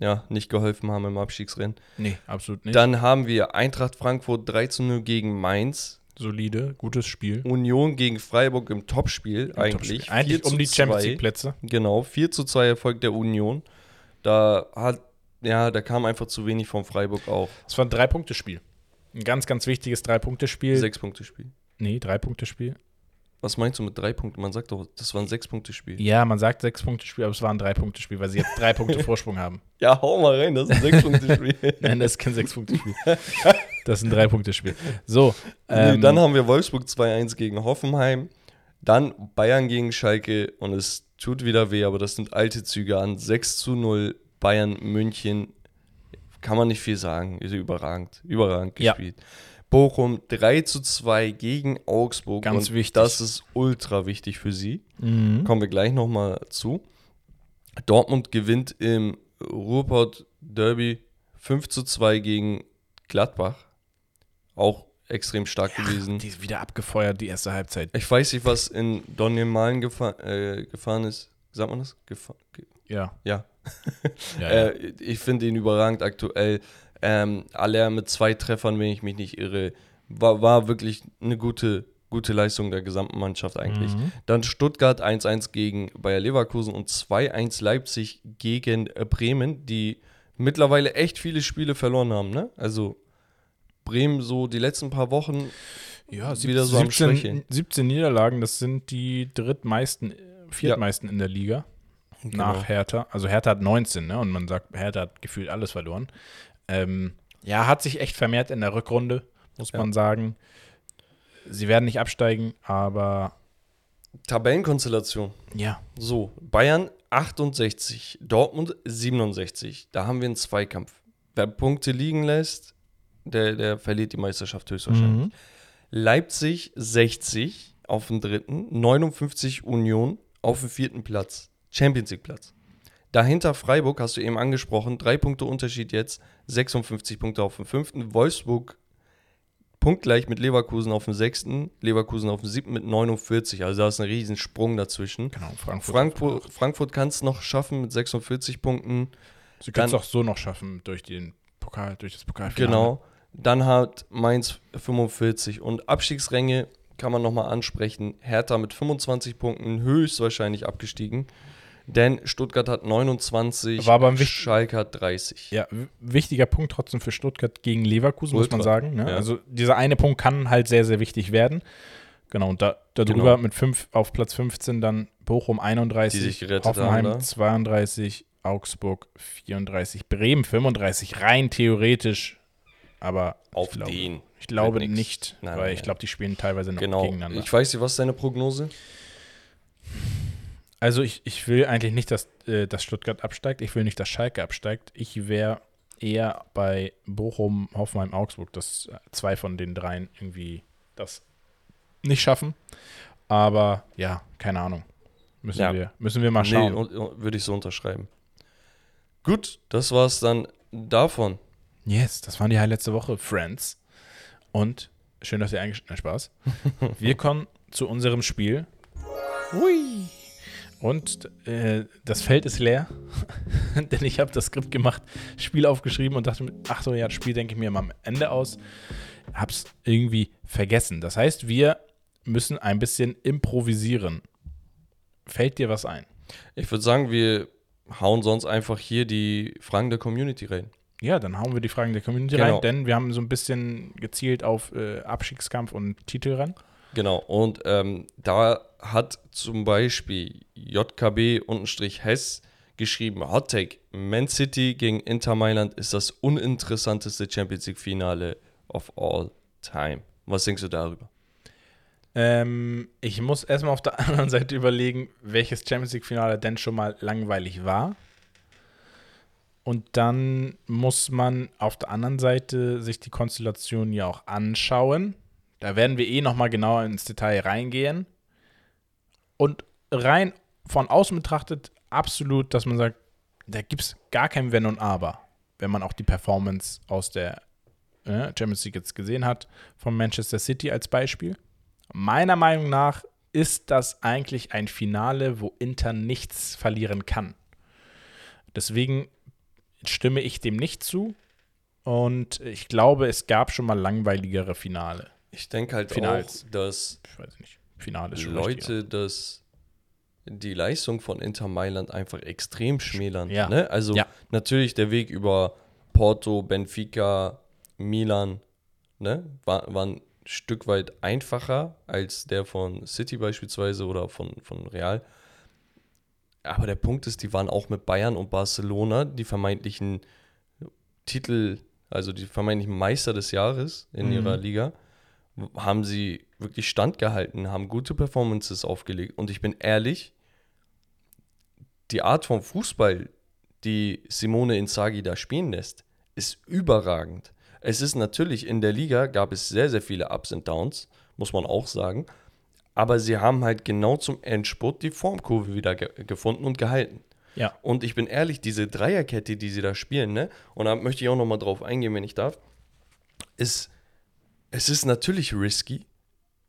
ja nicht geholfen haben im Abstiegsrennen. nee, absolut nicht. Dann haben wir Eintracht Frankfurt 3 zu 0 gegen Mainz, Solide, gutes Spiel. Union gegen Freiburg im Topspiel Im eigentlich. Topspiel. Eigentlich 4 um die Champions 2. League Plätze. Genau, 4 zu 2 Erfolg der Union. Da hat, ja, da kam einfach zu wenig von Freiburg auf. Es war ein Drei-Punkte-Spiel. Ein ganz, ganz wichtiges Drei-Punkte-Spiel. Sechs Punkte Spiel. Nee, Drei-Punkte-Spiel. Was meinst du mit drei Punkten? Man sagt doch, das war ein sechs Punkte Spiel. Ja, man sagt Sechs-Punkte-Spiel, aber es war ein Drei-Punkte-Spiel, weil sie jetzt drei Punkte Vorsprung haben. Ja, hau mal rein, das ist ein sechs Punkte Spiel. Nein, das ist kein Sechs-Punkte-Spiel. Das ist ein Drei-Punkte-Spiel. So, nee, ähm, dann haben wir Wolfsburg 2-1 gegen Hoffenheim. Dann Bayern gegen Schalke und es tut wieder weh, aber das sind alte Züge an. 6 zu 0 Bayern München. Kann man nicht viel sagen. Ist überragend. Überragend Ja. Bochum 3 zu 2 gegen Augsburg. Ganz wichtig. Das ist ultra wichtig für sie. mhm. Kommen wir gleich nochmal zu. Dortmund gewinnt im Ruhrpott Derby 5 zu 2 gegen Gladbach. Auch extrem stark gewesen. die ist wieder abgefeuert, die erste Halbzeit. Ich weiß nicht, was in Donny Malen gefa äh, gefahren ist. Sagt man das? Gefa ge Ja. ja. ja, ja. Äh, ich finde ihn überragend aktuell. Ähm, Aller mit zwei Treffern, wenn ich mich nicht irre. War, war wirklich eine gute, gute Leistung der gesamten Mannschaft eigentlich. Mhm. Dann Stuttgart 1-1 gegen Bayer Leverkusen und 2-1 Leipzig gegen äh, Bremen, die mittlerweile echt viele Spiele verloren haben. Ne? Also Bremen so die letzten paar Wochen ja, wieder so am Schwächeln. 17, 17 Niederlagen, das sind die drittmeisten, äh, viertmeisten in der Liga. nach Genau. Hertha. Also Hertha hat 19, ne? Und man sagt, Hertha hat gefühlt alles verloren. Ähm, ja, hat sich echt vermehrt in der Rückrunde, muss Ja. man sagen. Sie werden nicht absteigen, aber Tabellenkonstellation. ja, So, Bayern 68, Dortmund 67. Da haben wir einen Zweikampf. Wer Punkte liegen lässt, der, der verliert die Meisterschaft höchstwahrscheinlich. Mhm. Leipzig 60 auf dem dritten, 59 Union auf dem vierten Platz. Champions League Platz. Dahinter Freiburg, hast du eben angesprochen, drei Punkte Unterschied jetzt, 56 Punkte auf dem fünften. Wolfsburg punktgleich mit Leverkusen auf dem sechsten, Leverkusen auf dem siebten mit 49. Also da ist ein riesen Sprung dazwischen. genau, Frankfurt. Frankfurt, Frankfurt kann es noch schaffen mit 46 Punkten. Sie können es auch so noch schaffen durch den Pokal, durch das Pokalfinale. Genau. Dann hat Mainz 45 und Abstiegsränge kann man nochmal ansprechen. Hertha mit 25 Punkten höchstwahrscheinlich abgestiegen. Denn Stuttgart hat 29, War wichtig- Schalke hat 30. Ja, wichtiger Punkt trotzdem für Stuttgart gegen Leverkusen, muss man Ultra, sagen. Ne? ja. Also dieser eine Punkt kann halt sehr, sehr wichtig werden. Genau, und da, darüber Genau. mit fünf, auf Platz 15 dann Bochum 31, Die sich gerettet Hoffenheim haben, da. 32, Augsburg 34, Bremen 35, rein theoretisch, aber Auf ich glaube, den. ich glaube nicht, Nein, weil nein, ich glaube, die spielen teilweise noch Genau. gegeneinander. Ich weiß nicht, was ist deine Prognose? Also ich, ich will eigentlich nicht, dass, äh, dass Stuttgart absteigt. Ich will nicht, dass Schalke absteigt. Ich wäre eher bei Bochum, Hoffenheim, Augsburg, dass äh, zwei von den dreien irgendwie das nicht schaffen. Aber ja, keine Ahnung. Müssen, Ja. wir, müssen wir mal schauen. Nee, würde ich so unterschreiben. Gut, das war's dann davon. yes, das waren die der Woche, Friends. Und schön, dass ihr eingeschaltet Spaß. Wir kommen zu unserem Spiel. Hui. Und äh, das Feld ist leer, denn ich habe das Skript gemacht, Spiel aufgeschrieben und dachte, mir, ach so, ja, das Spiel denke ich mir mal am Ende aus. Hab's irgendwie vergessen. Das heißt, wir müssen ein bisschen improvisieren. Fällt dir was ein? Ich würde sagen, wir hauen sonst einfach hier die Fragen der Community rein. Ja, dann hauen wir die Fragen der Community Genau. rein, denn wir haben so ein bisschen gezielt auf äh, Abstiegskampf und Titel ran. Genau, und ähm, da hat zum Beispiel JKB-Hess geschrieben, Hot Take, Man City gegen Inter Mailand ist das uninteressanteste Champions League-Finale of all time. Was denkst du darüber? Ähm, ich muss erstmal auf der anderen Seite überlegen, welches Champions League-Finale denn schon mal langweilig war. Und dann muss man auf der anderen Seite sich die Konstellation ja auch anschauen. Da werden wir eh nochmal genauer ins Detail reingehen. Und rein von außen betrachtet, absolut, dass man sagt, da gibt es gar kein Wenn und Aber, wenn man auch die Performance aus der äh, Champions League jetzt gesehen hat, von Manchester City als Beispiel. Meiner Meinung nach ist das eigentlich ein Finale, wo Inter nichts verlieren kann. Deswegen stimme ich dem nicht zu. Und ich glaube, es gab schon mal langweiligere Finale. Ich denke halt Finals. auch, dass Ich weiß nicht. Finale schon Leute richtiger. das die Leistung von Inter Mailand einfach extrem schmälern. Ja. Ne? Also Ja. natürlich der Weg über Porto, Benfica, Milan ne? war, war ein Stück weit einfacher als der von City beispielsweise oder von, von Real. Aber der Punkt ist, die waren auch mit Bayern und Barcelona die vermeintlichen Titel, also die vermeintlichen Meister des Jahres in Mhm. ihrer Liga, haben sie wirklich standgehalten, haben gute Performances aufgelegt. Und ich bin ehrlich, die Art von Fußball, die Simone Inzaghi da spielen lässt, ist überragend. Es ist natürlich in der Liga gab es sehr, sehr viele Ups und Downs, muss man auch sagen. Aber sie haben halt genau zum Endspurt die Formkurve wieder ge gefunden und gehalten. Ja. Und ich bin ehrlich, diese Dreierkette, die sie da spielen, ne, und da möchte ich auch nochmal drauf eingehen, wenn ich darf, ist, es ist natürlich risky,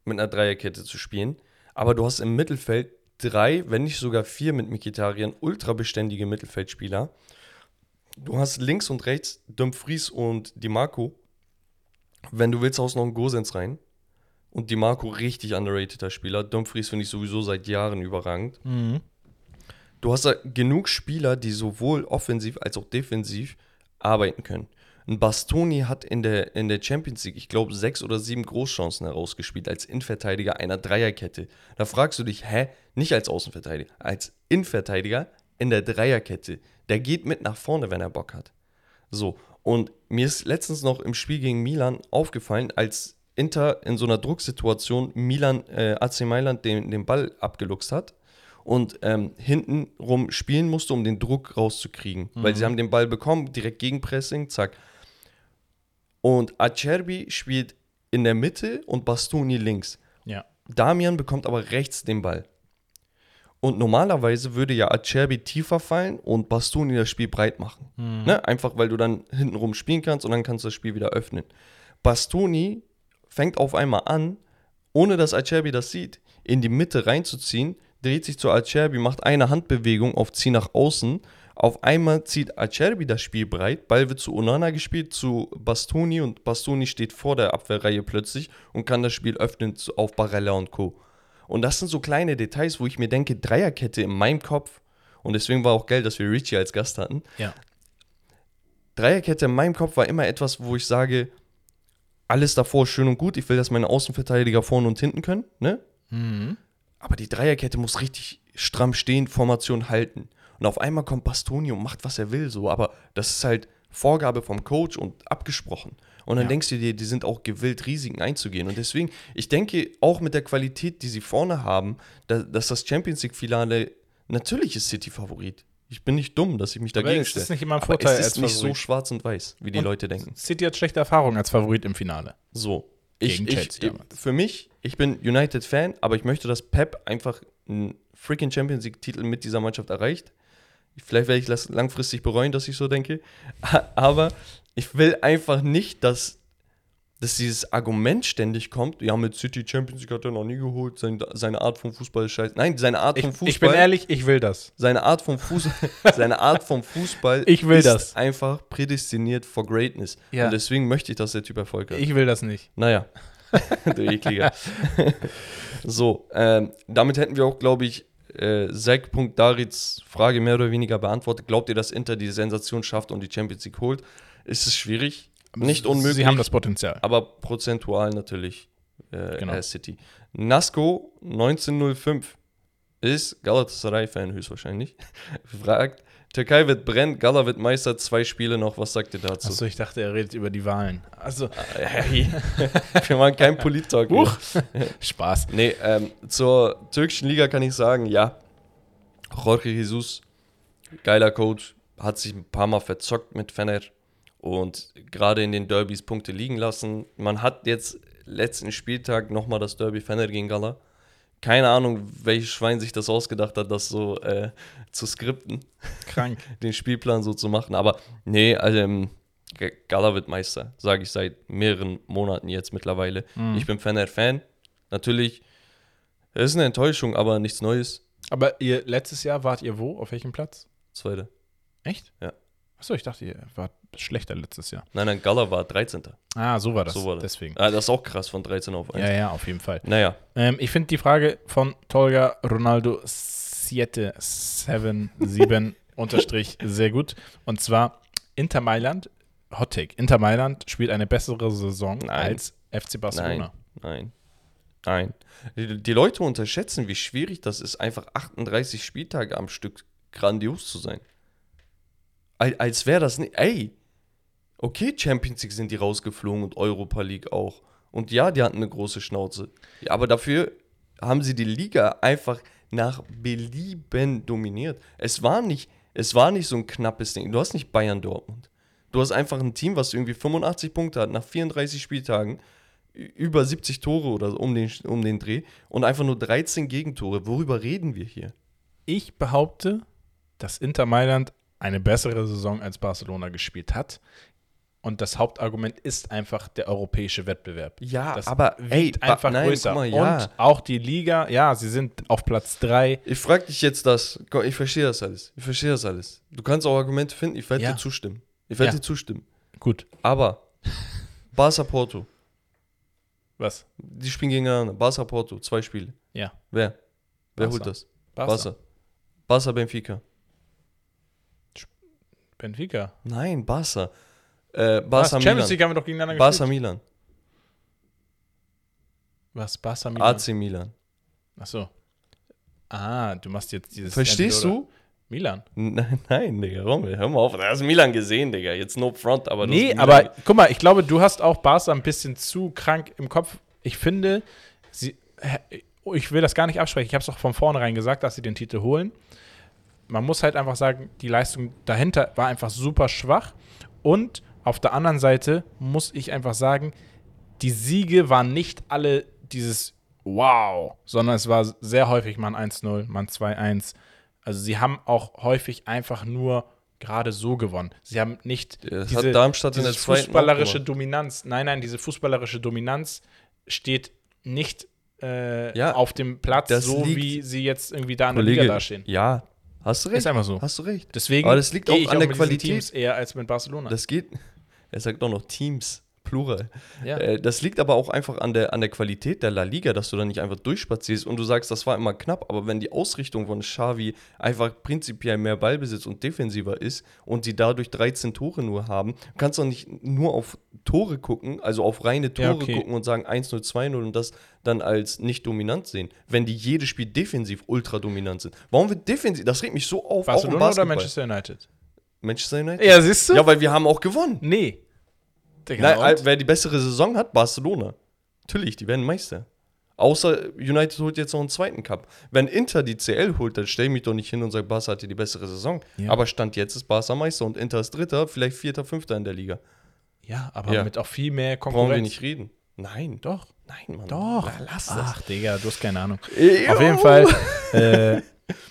mit einer Dreierkette zu spielen, aber du hast im Mittelfeld drei, wenn nicht sogar vier mit Mikitarian ultra beständige Mittelfeldspieler. Du hast links und rechts Dumfries und Di Marco. Wenn du willst, haust noch einen Gosens rein. Und Di Marco richtig underrateder Spieler. Dumfries finde ich sowieso seit Jahren überragend. Mhm. Du hast da genug Spieler, die sowohl offensiv als auch defensiv arbeiten können. Ein Bastoni hat in der, in der Champions League, ich glaube, sechs oder sieben Großchancen herausgespielt als Innenverteidiger einer Dreierkette. Da fragst du dich, hä? Nicht als Außenverteidiger, als Innenverteidiger in der Dreierkette. Der geht mit nach vorne, wenn er Bock hat. So, und mir ist letztens noch im Spiel gegen Milan aufgefallen, als Inter in so einer Drucksituation Milan, äh, AC Mailand den, den Ball abgeluchst hat und ähm, hinten rum spielen musste, um den Druck rauszukriegen. Weil sie haben den Ball bekommen, direkt Gegenpressing, zack. Und Acerbi spielt in der Mitte und Bastoni links. Ja. Damian bekommt aber rechts den Ball. Und normalerweise würde ja Acerbi tiefer fallen und Bastoni das Spiel breit machen. Ne? Einfach weil du dann hintenrum spielen kannst und dann kannst du das Spiel wieder öffnen. Bastoni fängt auf einmal an, ohne dass Acerbi das sieht, in die Mitte reinzuziehen, dreht sich zu Acerbi, macht eine Handbewegung auf Zieh nach außen. Auf einmal zieht Acerbi das Spiel breit, Ball wird zu Onana gespielt, zu Bastoni und Bastoni steht vor der Abwehrreihe plötzlich und kann das Spiel öffnen auf Barella und Co. Und das sind so kleine Details, wo ich mir denke, Dreierkette in meinem Kopf, und deswegen war auch geil, dass wir Richie als Gast hatten, Ja. Dreierkette in meinem Kopf war immer etwas, wo ich sage, alles davor ist schön und gut, ich will, dass meine Außenverteidiger vorne und hinten können, ne? Mhm. Aber die Dreierkette muss richtig stramm stehen, Formation halten. Und auf einmal kommt Bastoni und macht, was er will, so. Aber das ist halt Vorgabe vom Coach und abgesprochen. Und dann Ja. denkst du dir, die sind auch gewillt, Risiken einzugehen. Und deswegen, ich denke, auch mit der Qualität, die sie vorne haben, da, dass das Champions League-Finale, natürlich ist City Favorit. Ich bin nicht dumm, dass ich mich Aber dagegen es ist stelle. nicht immer ein Aber Vorteil es ist nicht so schwarz und weiß, wie die Und Leute denken. City hat schlechte Erfahrungen als Favorit im Finale. So. Ich, Gegen ich, Chelsea ich, für mich, ich bin United-Fan, aber ich möchte, dass Pep einfach einen freaking Champions League-Titel mit dieser Mannschaft erreicht. Vielleicht werde ich das langfristig bereuen, dass ich so denke. Aber ich will einfach nicht, dass, dass dieses Argument ständig kommt. Ja, mit City Champions League hat er noch nie geholt. Sein, seine Art von Fußball ist scheiße. Nein, seine Art Ich, von Fußball. ich bin ehrlich, ich will das. Seine Art von Fuß, seine Art vom Fußball Ich will ist das. einfach prädestiniert for greatness. Ja. Und deswegen möchte ich, dass der Typ Erfolg hat. Ich will das nicht. Naja, du ekliger. so, ähm, damit hätten wir auch, glaube ich, äh, Zack.Darits Frage mehr oder weniger beantwortet. Glaubt ihr, dass Inter die Sensation schafft und die Champions League holt? Ist es schwierig? Nicht unmöglich, Sie haben das Potenzial. aber prozentual natürlich äh, Genau. genau. City. Nasco 1905 ist Galatasaray-Fan höchstwahrscheinlich. Fragt, Türkei wird brennt, Gala wird Meister, zwei Spiele noch. Was sagt ihr dazu? Achso, ich dachte, er redet über die Wahlen. Also, Hey, wir machen keinen Polit-Talk. Huch. Spaß. Nee, ähm, zur türkischen Liga kann ich sagen, ja. Jorge Jesus, geiler Coach, hat sich ein paar Mal verzockt mit Fener und gerade in den Derbys Punkte liegen lassen. Man hat jetzt letzten Spieltag nochmal das Derby Fener gegen Gala. Keine Ahnung, welches Schwein sich das ausgedacht hat, das so äh, zu skripten, Krank. den Spielplan so zu machen. Aber nee, also ähm, Gala wird Meister, sage ich seit mehreren Monaten jetzt mittlerweile. Ich bin Fener-Fan. Natürlich, es ist eine Enttäuschung, aber nichts Neues. Aber ihr letztes Jahr wart ihr wo? Auf welchem Platz? Zweite. Echt? Ja. Achso, ich dachte, ihr wart schlechter letztes Jahr. Nein, nein, Gala war 13. Ah, so war das. So war das. Deswegen. Ah, das ist auch krass von 13 auf 1. Ja, ja, auf jeden Fall. Naja, Ähm, ich finde die Frage von Tolga Ronaldo 777 unterstrich sehr gut. Und zwar Inter Mailand, Hot Take, Inter Mailand spielt eine bessere Saison Nein. als FC Barcelona. nein, nein. Die, die Leute unterschätzen, wie schwierig das ist, einfach 38 Spieltage am Stück grandios zu sein. Als, als wäre das nicht. Ey, okay, Champions League sind die rausgeflogen und Europa League auch. Und ja, die hatten eine große Schnauze. Ja, aber dafür haben sie die Liga einfach nach Belieben dominiert. Es war nicht, es war nicht so ein knappes Ding. Du hast nicht Bayern Dortmund. Du hast einfach ein Team, was irgendwie 85 Punkte hat nach 34 Spieltagen, über 70 Tore oder so um den, um den Dreh und einfach nur 13 Gegentore. Worüber reden wir hier? Ich behaupte, dass Inter Mailand eine bessere Saison als Barcelona gespielt hat. Und das Hauptargument ist einfach der europäische Wettbewerb. Ja, das aber ey, einfach nein, größer. mal, ja. Und auch die Liga, ja, sie sind auf Platz 3. Ich frage dich jetzt das. Ich verstehe das alles. Ich verstehe das alles. Du kannst auch Argumente finden. Ich werde Ja. dir zustimmen. Ich werde Ja. dir zustimmen. Gut. Aber Barca Porto, Was? die spielen gegeneinander. Barca Porto, zwei Spiele. Ja. Wer? Wer Barca. holt das? Barca. Barca. Barca Benfica. Benfica. Nein, Barca. Äh, Was? Barca Champions Milan. League haben wir doch gegeneinander Barca gespielt. Milan. Was? Barca Milan? AC Milan. Achso. Ah, du machst jetzt dieses. Verstehst du? Milan. Nein, nein, Digga, Rommel, hör mal auf. Du hast Milan gesehen, Digga. Jetzt no front, aber du Nee, aber guck mal, ich glaube, du hast auch Barca ein bisschen zu krank im Kopf. Ich finde, sie, ich will das gar nicht absprechen. Ich habe es auch von vornherein gesagt, dass sie den Titel holen. Man muss halt einfach sagen, die Leistung dahinter war einfach super schwach. Und auf der anderen Seite muss ich einfach sagen, die Siege waren nicht alle dieses Wow, sondern es war sehr häufig mal ein 1-0, mal ein 2-1. Also sie haben auch häufig einfach nur gerade so gewonnen. Sie haben nicht Das diese, Darmstadt diese fußballerische. Dominanz. Nein, nein, diese fußballerische Dominanz steht nicht äh, Ja, auf dem Platz, so wie sie jetzt irgendwie da in der Liga Kollege, dastehen. ja, hast du recht. Ist einfach so. Hast du recht. Deswegen Aber das liegt auch an der Qualität. Teams eher als mit Barcelona. Das geht. Er sagt auch noch Teams, Plural. ja. Äh, das liegt aber auch einfach an der, an der Qualität der La Liga, dass du da nicht einfach durchspazierst und du sagst, das war immer knapp, aber wenn die Ausrichtung von Xavi einfach prinzipiell mehr Ballbesitz und defensiver ist und die dadurch 13 Tore nur haben, kannst du doch nicht nur auf Tore gucken, also auf reine Tore Ja, okay. gucken und sagen 1-0, 2-0 und das dann als nicht dominant sehen, wenn die jedes Spiel defensiv ultra dominant sind. Warum wird defensiv, das regt mich so auf, auch Barcelona oder. Manchester United? Manchester United? Ja, siehst du? Ja, weil wir haben auch gewonnen. nee. Digga, Nein, wer die bessere Saison hat, Barcelona. Natürlich, die werden Meister. Außer United holt jetzt noch einen zweiten Cup. Wenn Inter die CL holt, dann stell mich doch nicht hin und sag, Barca hat hier die bessere Saison. Ja. Aber Stand jetzt ist Barca Meister und Inter ist Dritter, vielleicht Vierter, Fünfter in der Liga. ja, aber Ja. mit auch viel mehr Brauchen Konkurrenz. wir nicht reden. Nein, Doch. nein, Mann. Doch. Na, lass das. Ach, Digga, du hast keine Ahnung. Ew. Auf jeden Fall, äh,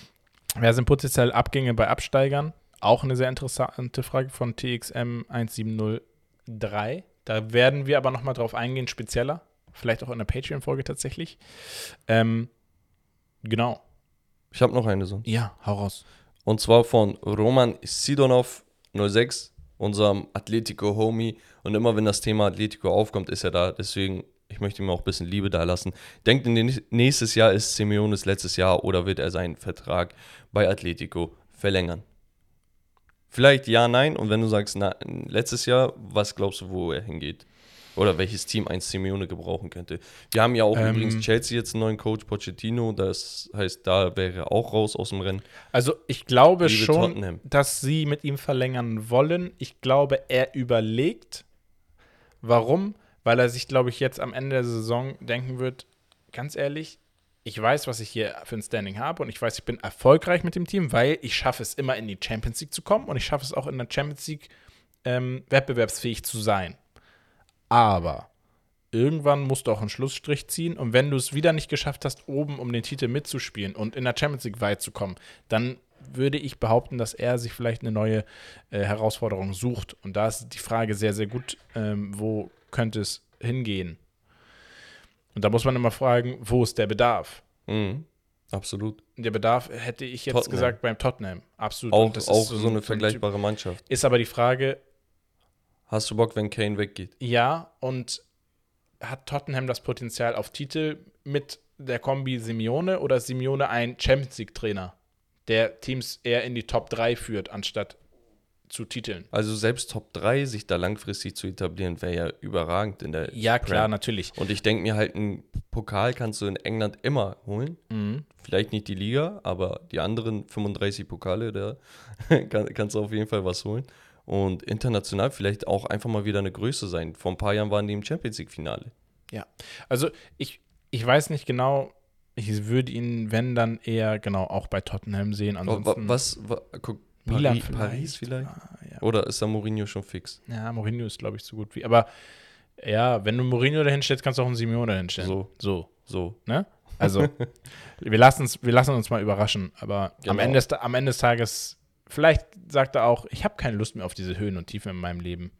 wer sind potenziell Abgänge bei Absteigern? Auch eine sehr interessante Frage von TXM 1703. Da werden wir aber nochmal drauf eingehen, spezieller. Vielleicht auch in der Patreon-Folge tatsächlich. Ähm, genau. Ich habe noch eine so. Ja, hau raus. Und zwar von Roman Sidonov 06, unserem Atletico-Homie. Und immer wenn das Thema Atletico aufkommt, ist er da. Deswegen, ich möchte ihm auch ein bisschen Liebe da lassen. Denkt, in den, nächstes Jahr ist Simeones letztes Jahr oder wird er seinen Vertrag bei Atletico verlängern? Vielleicht ja, nein. Und wenn du sagst, na, letztes Jahr, was glaubst du, wo er hingeht? oder welches Team ein Simeone gebrauchen könnte. Wir haben ja auch Ähm. übrigens Chelsea jetzt einen neuen Coach, Pochettino, das heißt, da wäre er auch raus aus dem Rennen. Also ich glaube Liebe schon, Tottenham. dass sie mit ihm verlängern wollen. Ich glaube, er überlegt. Warum? Weil er sich, glaube ich, jetzt am Ende der Saison denken wird, ganz ehrlich, ich weiß, was ich hier für ein Standing habe und ich weiß, ich bin erfolgreich mit dem Team, weil ich schaffe es immer in die Champions League zu kommen und ich schaffe es auch in der Champions League ähm, wettbewerbsfähig zu sein. Aber irgendwann musst du auch einen Schlussstrich ziehen und wenn du es wieder nicht geschafft hast, oben um den Titel mitzuspielen und in der Champions League weit zu kommen, dann würde ich behaupten, dass er sich vielleicht eine neue äh, Herausforderung sucht. Und da ist die Frage sehr, sehr gut, ähm, wo könnte es hingehen? Und da muss man immer fragen, wo ist der Bedarf? Mhm. Absolut. Der Bedarf hätte ich jetzt Tottenham. gesagt beim Tottenham. Absolut. Auch, Und das ist auch so, ein- eine ein vergleichbare Mannschaft. Ist aber die Frage, Hast du Bock, wenn Kane weggeht? ja, und hat Tottenham das Potenzial auf Titel mit der Kombi Simeone oder ist Simeone ein Champions League-Trainer, der Teams eher in die Top 3 führt, anstatt zu Titeln? Also selbst Top 3, sich da langfristig zu etablieren, wäre ja überragend in der Ja, klar, Prem. natürlich. Und ich denke mir halt, einen Pokal kannst du in England immer holen. Mhm. Vielleicht nicht die Liga, aber die anderen 35 Pokale, da kann, kannst du auf jeden Fall was holen. Und international vielleicht auch einfach mal wieder eine Größe sein. Vor ein paar Jahren waren die im Champions League-Finale. Ja, also ich, ich weiß nicht genau, ich würde ihn, wenn, dann eher genau auch bei Tottenham sehen. Ansonsten Was, wa, guck, Milan Paris, Paris vielleicht? Ah, ja. Oder ist da Mourinho schon fix? ja, Mourinho ist, glaube ich, so gut wie. Aber ja, wenn du Mourinho dahin stellst, kannst du auch einen Simeone dahin stellen. So. So, So. ne? Also, wir, lassen uns, wir lassen uns mal überraschen. Aber am, Genau. Ende des, am Ende des Tages, vielleicht sagt er auch, ich habe keine Lust mehr auf diese Höhen und Tiefen in meinem Leben.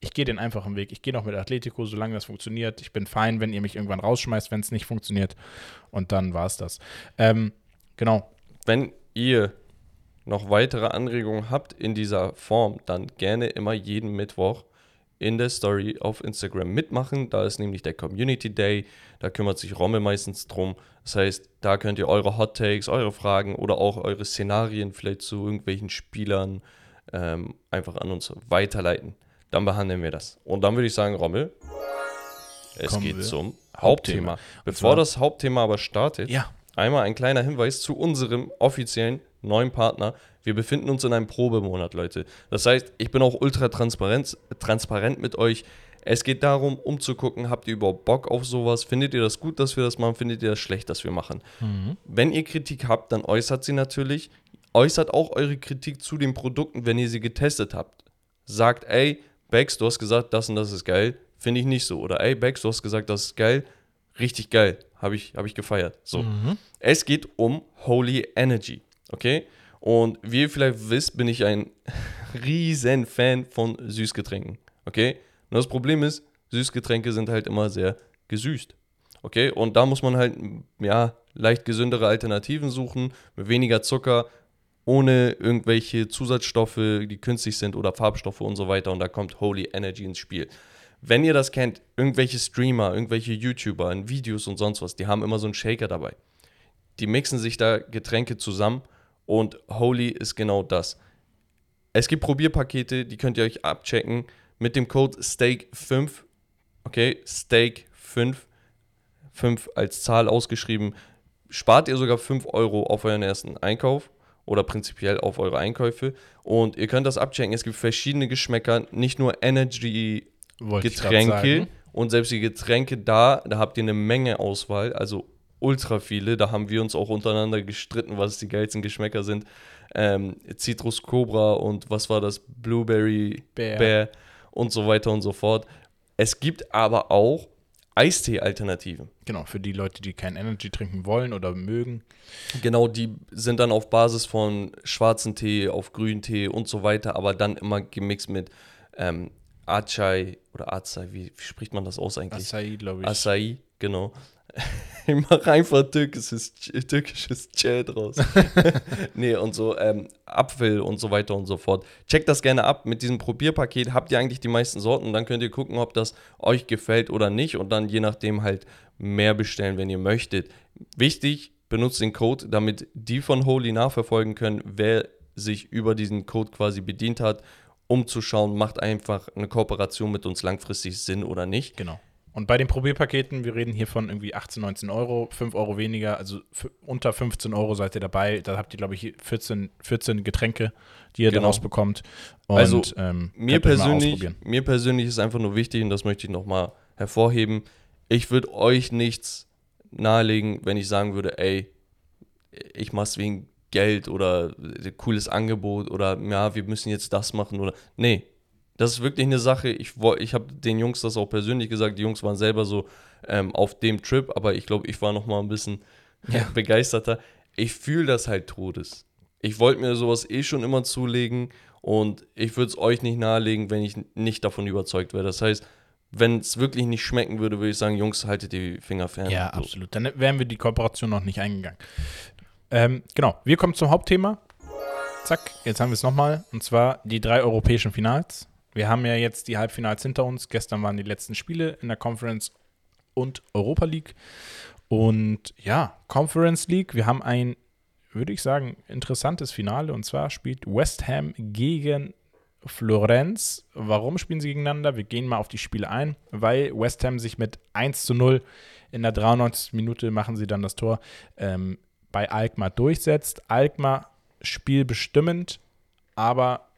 Ich gehe den einfachen Weg. Ich gehe noch mit Atletico, solange das funktioniert. Ich bin fein, wenn ihr mich irgendwann rausschmeißt, wenn es nicht funktioniert. Und dann war es das. Ähm, genau. Wenn ihr noch weitere Anregungen habt in dieser Form, dann gerne immer jeden Mittwoch in der Story auf Instagram mitmachen. Da ist nämlich der Community Day. Da kümmert sich Rommel meistens drum. Das heißt, da könnt ihr eure Hot Takes, eure Fragen oder auch eure Szenarien vielleicht zu irgendwelchen Spielern ähm, einfach an uns weiterleiten. Dann behandeln wir das. Und dann würde ich sagen, Rommel, es Kommen geht zum Hauptthema. Hauptthema. Bevor das Hauptthema aber startet, Ja. Einmal ein kleiner Hinweis zu unserem offiziellen neuen Partner. Wir befinden uns in einem Probemonat, Leute. Das heißt, ich bin auch ultra transparent, transparent mit euch. Es geht darum, um zu gucken, habt ihr überhaupt Bock auf sowas? Findet ihr das gut, dass wir das machen? Findet ihr das schlecht, dass wir machen? Wenn ihr Kritik habt, dann äußert sie natürlich. Äußert auch eure Kritik zu den Produkten, wenn ihr sie getestet habt. Sagt, ey, Bex, du hast gesagt, das und das ist geil. Finde ich nicht so. Oder ey, Bex, du hast gesagt, das ist geil. Richtig geil. Habe ich, hab ich gefeiert. So. Es geht um Holy Energy. Okay? Und wie ihr vielleicht wisst, bin ich ein riesen Fan von Süßgetränken. Okay? Nur das Problem ist, Süßgetränke sind halt immer sehr gesüßt. Okay? Und da muss man halt, ja, leicht gesündere Alternativen suchen, mit weniger Zucker, ohne irgendwelche Zusatzstoffe, die künstlich sind oder Farbstoffe und so weiter. Und da kommt Holy Energy ins Spiel. Wenn ihr das kennt, irgendwelche Streamer, irgendwelche YouTuber in Videos und sonst was, die haben immer so einen Shaker dabei. Die mixen sich da Getränke zusammen und Holy ist genau das. Es gibt Probierpakete, die könnt ihr euch abchecken mit dem Code STEAK5. Okay, STEAK5. 5 als Zahl ausgeschrieben. Spart ihr sogar 5 Euro auf euren ersten Einkauf oder prinzipiell auf eure Einkäufe. Und ihr könnt das abchecken. Es gibt verschiedene Geschmäcker, nicht nur Energy Wollte Getränke und selbst die Getränke da, da habt ihr eine Menge Auswahl, also ultra viele. Da haben wir uns auch untereinander gestritten, was die geilsten Geschmäcker sind. Ähm, Citrus Cobra und was war das? Blueberry Bear. Bear und so weiter und so fort. Es gibt aber auch Eistee-Alternativen. Genau, für die Leute, die kein Energy trinken wollen oder mögen. Genau, die sind dann auf Basis von schwarzen Tee, auf grünen Tee und so weiter, aber dann immer gemixt mit ähm, Acai oder Acai, wie, wie spricht man das aus eigentlich? Acai, glaube ich. Acai, genau. Ich mache einfach türkisches, türkisches Chai draus. nee, und so ähm, Apfel und so weiter und so fort. Checkt das gerne ab. Mit diesem Probierpaket habt ihr eigentlich die meisten Sorten. Dann könnt ihr gucken, ob das euch gefällt oder nicht. Und dann je nachdem halt mehr bestellen, wenn ihr möchtet. Wichtig, benutzt den Code, damit die von Holy nachverfolgen können, wer sich über diesen Code quasi bedient hat. Um zu schauen, macht einfach eine Kooperation mit uns langfristig Sinn oder nicht. Genau. Und bei den Probierpaketen, wir reden hier von irgendwie 18, 19 Euro, 5 Euro weniger, also unter 15 Euro seid ihr dabei. Da habt ihr, glaube ich, 14, 14 Getränke, die ihr Genau. daraus bekommt. Und, Also, ähm, Mir persönlich, mir persönlich ist einfach nur wichtig, und das möchte ich nochmal hervorheben, ich würde euch nichts nahelegen, wenn ich sagen würde, ey, ich mach's wegen Geld oder äh, cooles Angebot oder ja, wir müssen jetzt das machen oder nee, das ist wirklich eine Sache. Ich, ich habe den Jungs das auch persönlich gesagt. Die Jungs waren selber so ähm, auf dem Trip, aber ich glaube, ich war noch mal ein bisschen Ja. begeisterter. Ich fühle das halt todes. Ich wollte mir sowas eh schon immer zulegen und ich würde es euch nicht nahelegen, wenn ich nicht davon überzeugt wäre. Das heißt, wenn es wirklich nicht schmecken würde, würde ich sagen, Jungs, haltet die Finger fern. Ja, So. absolut. Dann wären wir die Kooperation noch nicht eingegangen. Ähm, genau, wir kommen zum Hauptthema. Zack, jetzt haben wir es nochmal. Und zwar die drei europäischen Finals. Wir haben ja jetzt die Halbfinals hinter uns. Gestern waren die letzten Spiele in der Conference und Europa League. Und ja, Conference League. Wir haben ein, würde ich sagen, interessantes Finale. Und zwar spielt West Ham gegen Florenz. Warum spielen sie gegeneinander? Wir gehen mal auf die Spiele ein, weil West Ham sich mit 1 zu 0 in der 93. Minute machen sie dann das Tor ähm, bei Alkmaar durchsetzt. Alkmaar spielbestimmend, aber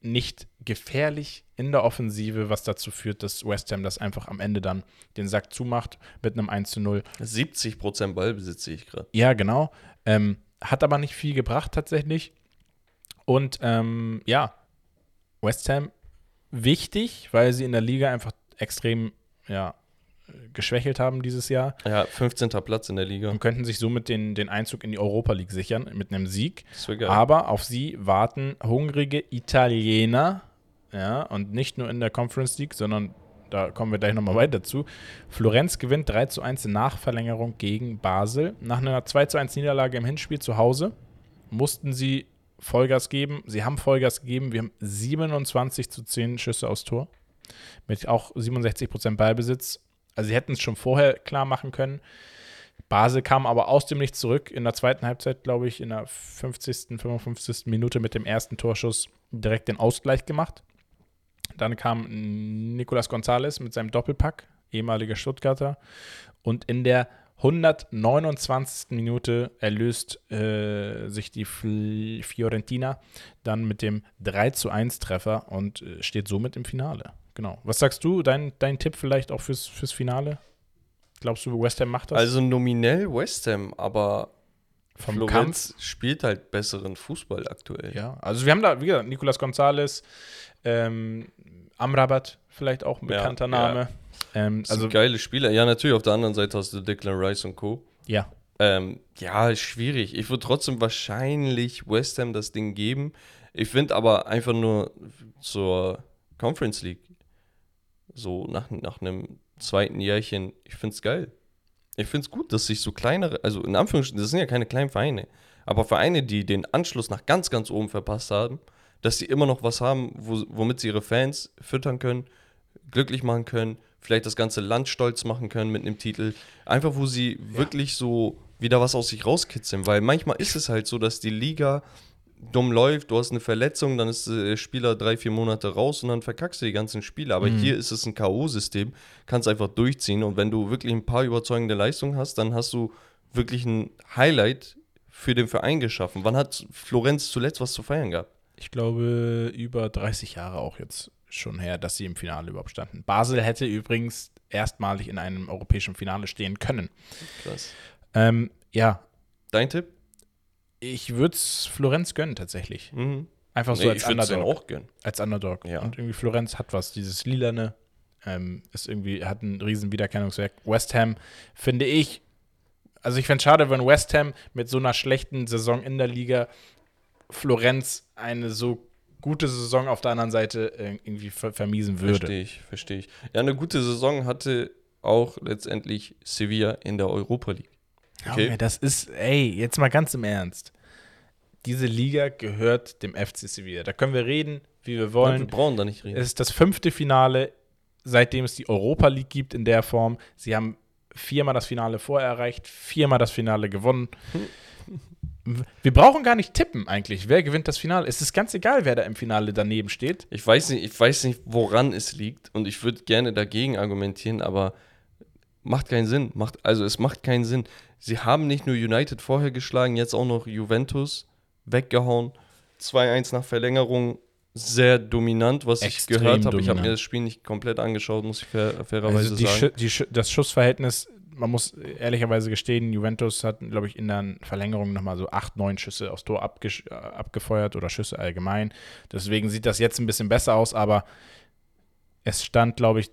nicht gefährlich in der Offensive, was dazu führt, dass West Ham das einfach am Ende dann den Sack zumacht mit einem 1 zu 0. 70% Ballbesitz sehe ich gerade. Ja, genau. Ähm, hat aber nicht viel gebracht tatsächlich. Und ähm, ja, West Ham wichtig, weil sie in der Liga einfach extrem ja, geschwächelt haben dieses Jahr Ja, 15. Platz in der Liga. und könnten sich somit den, den Einzug in die Europa League sichern mit einem Sieg. Aber auf sie warten hungrige Italiener, ja, und nicht nur in der Conference League, sondern da kommen wir gleich nochmal weiter zu. Florenz gewinnt 3 zu 1 in Nachverlängerung gegen Basel. Nach einer 2 zu 1 Niederlage im Hinspiel zu Hause mussten sie Vollgas geben. Sie haben Vollgas gegeben. Wir haben 27 zu 10 Schüsse aufs Tor. Mit auch 67 Prozent Ballbesitz. Also sie hätten es schon vorher klar machen können. Basel kam aber aus dem Nichts zurück in der zweiten Halbzeit, glaube ich, in der 50., 55. Minute mit dem ersten Torschuss direkt den Ausgleich gemacht. Dann kam Nicolas Gonzalez mit seinem Doppelpack, ehemaliger Stuttgarter. Und in der 129. Minute erlöst äh, sich die Fiorentina dann mit dem 3 zu 1 Treffer und äh, steht somit im Finale. Genau. Was sagst du? Dein, dein Tipp vielleicht auch fürs, fürs Finale? Glaubst du, West Ham macht das? Also nominell West Ham, aber Vom Florenz spielt halt besseren Fußball aktuell. Ja, also wir haben da, wie gesagt, Nicolas Gonzalez, ähm, Amrabat, vielleicht auch ein Ja, bekannter ja. Name. Ähm, Das sind also, geile Spieler. Ja, natürlich, auf der anderen Seite hast du Declan Rice und Co. ja, Ähm, ja, ist schwierig. Ich würde trotzdem wahrscheinlich West Ham das Ding geben. Ich finde aber einfach nur zur Conference League, so nach, nach einem zweiten Jährchen, ich finde es geil. Ich finde es gut, dass sich so kleinere, also in Anführungsstrichen, das sind ja keine kleinen Vereine, aber Vereine, die den Anschluss nach ganz, ganz oben verpasst haben, dass sie immer noch was haben, wo, womit sie ihre Fans füttern können, glücklich machen können, vielleicht das ganze Land stolz machen können mit einem Titel. Einfach, wo sie wirklich so wieder was aus sich rauskitzeln, weil manchmal ist es halt so, dass die Liga dumm läuft, du hast eine Verletzung, dann ist der Spieler drei, vier Monate raus und dann verkackst du die ganzen Spiele. Aber hier ist es ein K.O.-System, kannst einfach durchziehen und wenn du wirklich ein paar überzeugende Leistungen hast, dann hast du wirklich ein Highlight für den Verein geschaffen. Wann hat Florenz zuletzt was zu feiern gehabt? ich glaube, über 30 Jahre auch jetzt schon her, dass sie im Finale überhaupt standen. Basel hätte übrigens erstmalig in einem europäischen Finale stehen können. Krass. Ähm, ja, Dein Tipp? Ich würde es Florenz gönnen tatsächlich. Mhm. Einfach so Nee, als ich Underdog. auch gönnen. als Underdog. Ja. Und irgendwie Florenz hat was, dieses Lilane, ähm, ist irgendwie, hat ein riesen Wiedererkennungswerk. West Ham, finde ich, also ich fände es schade, wenn West Ham mit so einer schlechten Saison in der Liga Florenz eine so gute Saison auf der anderen Seite äh, irgendwie ver vermiesen würde. Verstehe ich, verstehe ich. Ja, eine gute Saison hatte auch letztendlich Sevilla in der Europa League. Okay. Junge, das ist, ey, jetzt mal ganz im Ernst. Diese Liga gehört dem FC Sevilla. Da können wir reden, wie wir wollen. wir brauchen da nicht reden. Es ist das fünfte Finale, seitdem es die Europa League gibt in der Form. Sie haben viermal das Finale vorher erreicht, viermal das Finale gewonnen. Wir brauchen gar nicht tippen eigentlich. Wer gewinnt das Finale? Es ist ganz egal, wer da im Finale daneben steht. Ich weiß nicht, ich weiß nicht, woran es liegt und ich würde gerne dagegen argumentieren, aber macht keinen Sinn. Macht, also es macht keinen Sinn. Sie haben nicht nur United vorher geschlagen, jetzt auch noch Juventus weggehauen. 2-1 nach Verlängerung. Sehr dominant, was Extrem ich gehört habe. Ich habe mir das Spiel nicht komplett angeschaut, muss ich fair, fairerweise Also sagen. Schu die Schu das Schussverhältnis, man muss ehrlicherweise gestehen, Juventus hat, glaube ich, in der Verlängerung nochmal so acht, neun Schüsse aufs Tor äh, abgefeuert oder Schüsse allgemein. Deswegen sieht das jetzt ein bisschen besser aus, aber es stand, glaube ich,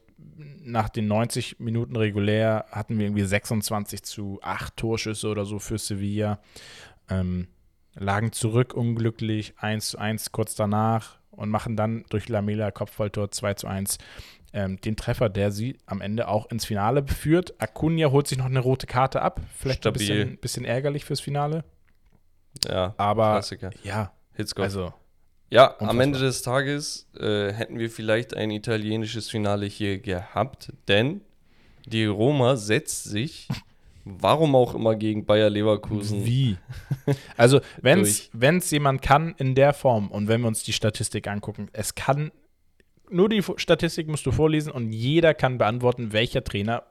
nach den 90 Minuten regulär hatten wir irgendwie 26 zu 8 Torschüsse oder so für Sevilla. Ähm, lagen zurück unglücklich, 1 zu 1 kurz danach und machen dann durch Lamela Kopfballtor 2 zu 1 ähm, den Treffer, der sie am Ende auch ins Finale führt. Acuna holt sich noch eine rote Karte ab. Vielleicht ein Stabil. bisschen, bisschen ärgerlich fürs Finale. Ja, Aber Klassiker. ja, Hitzkopf. also Ja, am Unfassbar. Ende des Tages äh, hätten wir vielleicht ein italienisches Finale hier gehabt, denn die Roma setzt sich, warum auch immer, gegen Bayer Leverkusen. Wie? Also, wenn es jemand kann in der Form und wenn wir uns die Statistik angucken, es kann, nur die Statistik musst du vorlesen und jeder kann beantworten, welcher Trainer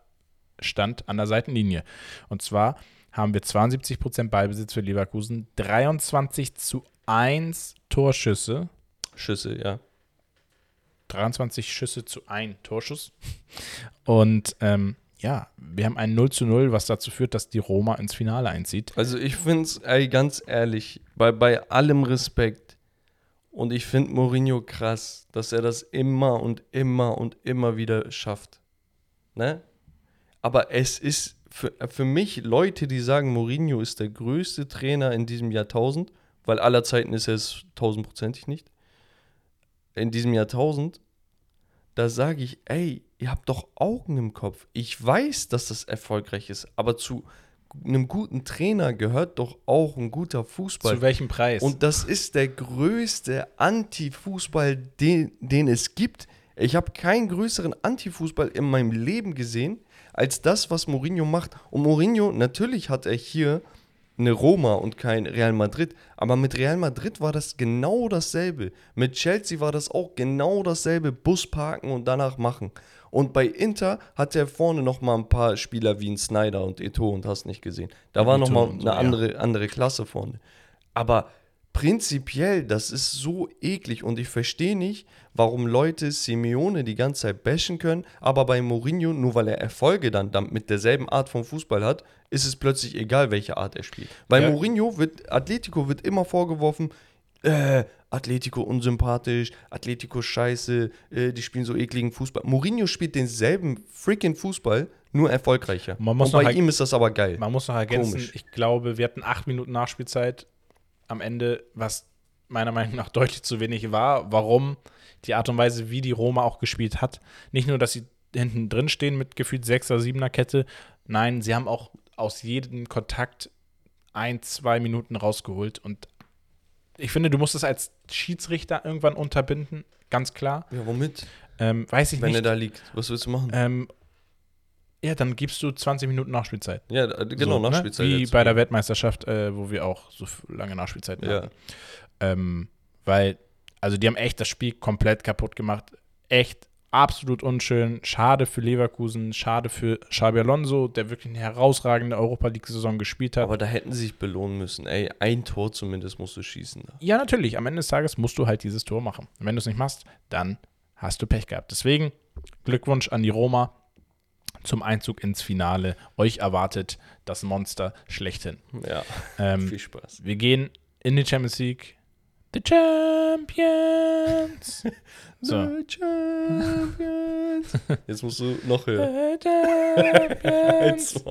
stand an der Seitenlinie. Und zwar haben wir 72% Ballbesitz für Leverkusen, 23 zu 1 Torschüsse, Schüsse, ja. 23 Schüsse zu 1 Torschuss. Und ähm, ja, wir haben ein 0 zu 0, was dazu führt, dass die Roma ins Finale einzieht. Also ich finde es, ey, ganz ehrlich, bei, bei allem Respekt und ich finde Mourinho krass, dass er das immer und immer und immer wieder schafft. Ne? Aber es ist für, für mich Leute, die sagen, Mourinho ist der größte Trainer in diesem Jahrtausend, weil aller Zeiten ist er es tausendprozentig nicht. In diesem Jahrtausend, da sage ich, ey, ihr habt doch Augen im Kopf. Ich weiß, dass das erfolgreich ist, aber zu einem guten Trainer gehört doch auch ein guter Fußball. Zu welchem Preis? Und das ist der größte Anti-Fußball, den, den es gibt. Ich habe keinen größeren Anti-Fußball in meinem Leben gesehen, als das, was Mourinho macht. Und Mourinho, natürlich hat er hier eine Roma und kein Real Madrid, aber mit Real Madrid war das genau dasselbe. Mit Chelsea war das auch genau dasselbe. Bus parken und danach machen. Und bei Inter hat er vorne noch mal ein paar Spieler wie ein Snyder und Eto und hast nicht gesehen. Da war Eto'o noch mal und so, eine andere, andere Klasse vorne. Aber prinzipiell, das ist so eklig und ich verstehe nicht, warum Leute Simeone die ganze Zeit bashen können, aber bei Mourinho, nur weil er Erfolge dann, dann mit derselben Art von Fußball hat, ist es plötzlich egal, welche Art er spielt. Bei Ja. Mourinho wird, Atletico wird immer vorgeworfen, äh, Atletico unsympathisch, Atletico scheiße, äh, die spielen so ekligen Fußball. Mourinho spielt denselben freaking Fußball, nur erfolgreicher. Man muss und bei ihm ist das aber geil. Man muss noch ergänzen, Komisch. ich glaube, wir hatten acht Minuten Nachspielzeit am Ende, was meiner Meinung nach deutlich zu wenig war. Warum? Die Art und Weise, wie die Roma auch gespielt hat. Nicht nur, dass sie hinten drin stehen mit gefühlt 6er, 7er Kette. Nein, sie haben auch aus jedem Kontakt ein, zwei Minuten rausgeholt. Und ich finde, du musst es als Schiedsrichter irgendwann unterbinden, ganz klar. Ja, womit? Ähm, weiß ich Wenn er nicht. da liegt. Was willst du machen? Ähm, ja, dann gibst du 20 Minuten Nachspielzeit. ja, genau, So, ne? Nachspielzeit. Wie jetzt. bei der Weltmeisterschaft, äh, wo wir auch so lange Nachspielzeiten Ja. hatten. Ähm, weil, also die haben echt das Spiel komplett kaputt gemacht. Echt absolut unschön. Schade für Leverkusen, schade für Xabi Alonso, der wirklich eine herausragende Europa League-Saison gespielt hat. Aber da hätten sie sich belohnen müssen. Ey, ein Tor zumindest musst du schießen. Ja, natürlich, am Ende des Tages musst du halt dieses Tor machen. Und wenn du es nicht machst, dann hast du Pech gehabt. Deswegen Glückwunsch an die Roma zum Einzug ins Finale. Euch erwartet das Monster schlechthin. Ja, Ähm, viel Spaß. Wir gehen in die Champions League. The Champions. So. The Champions. Jetzt musst du noch höher. The Champions.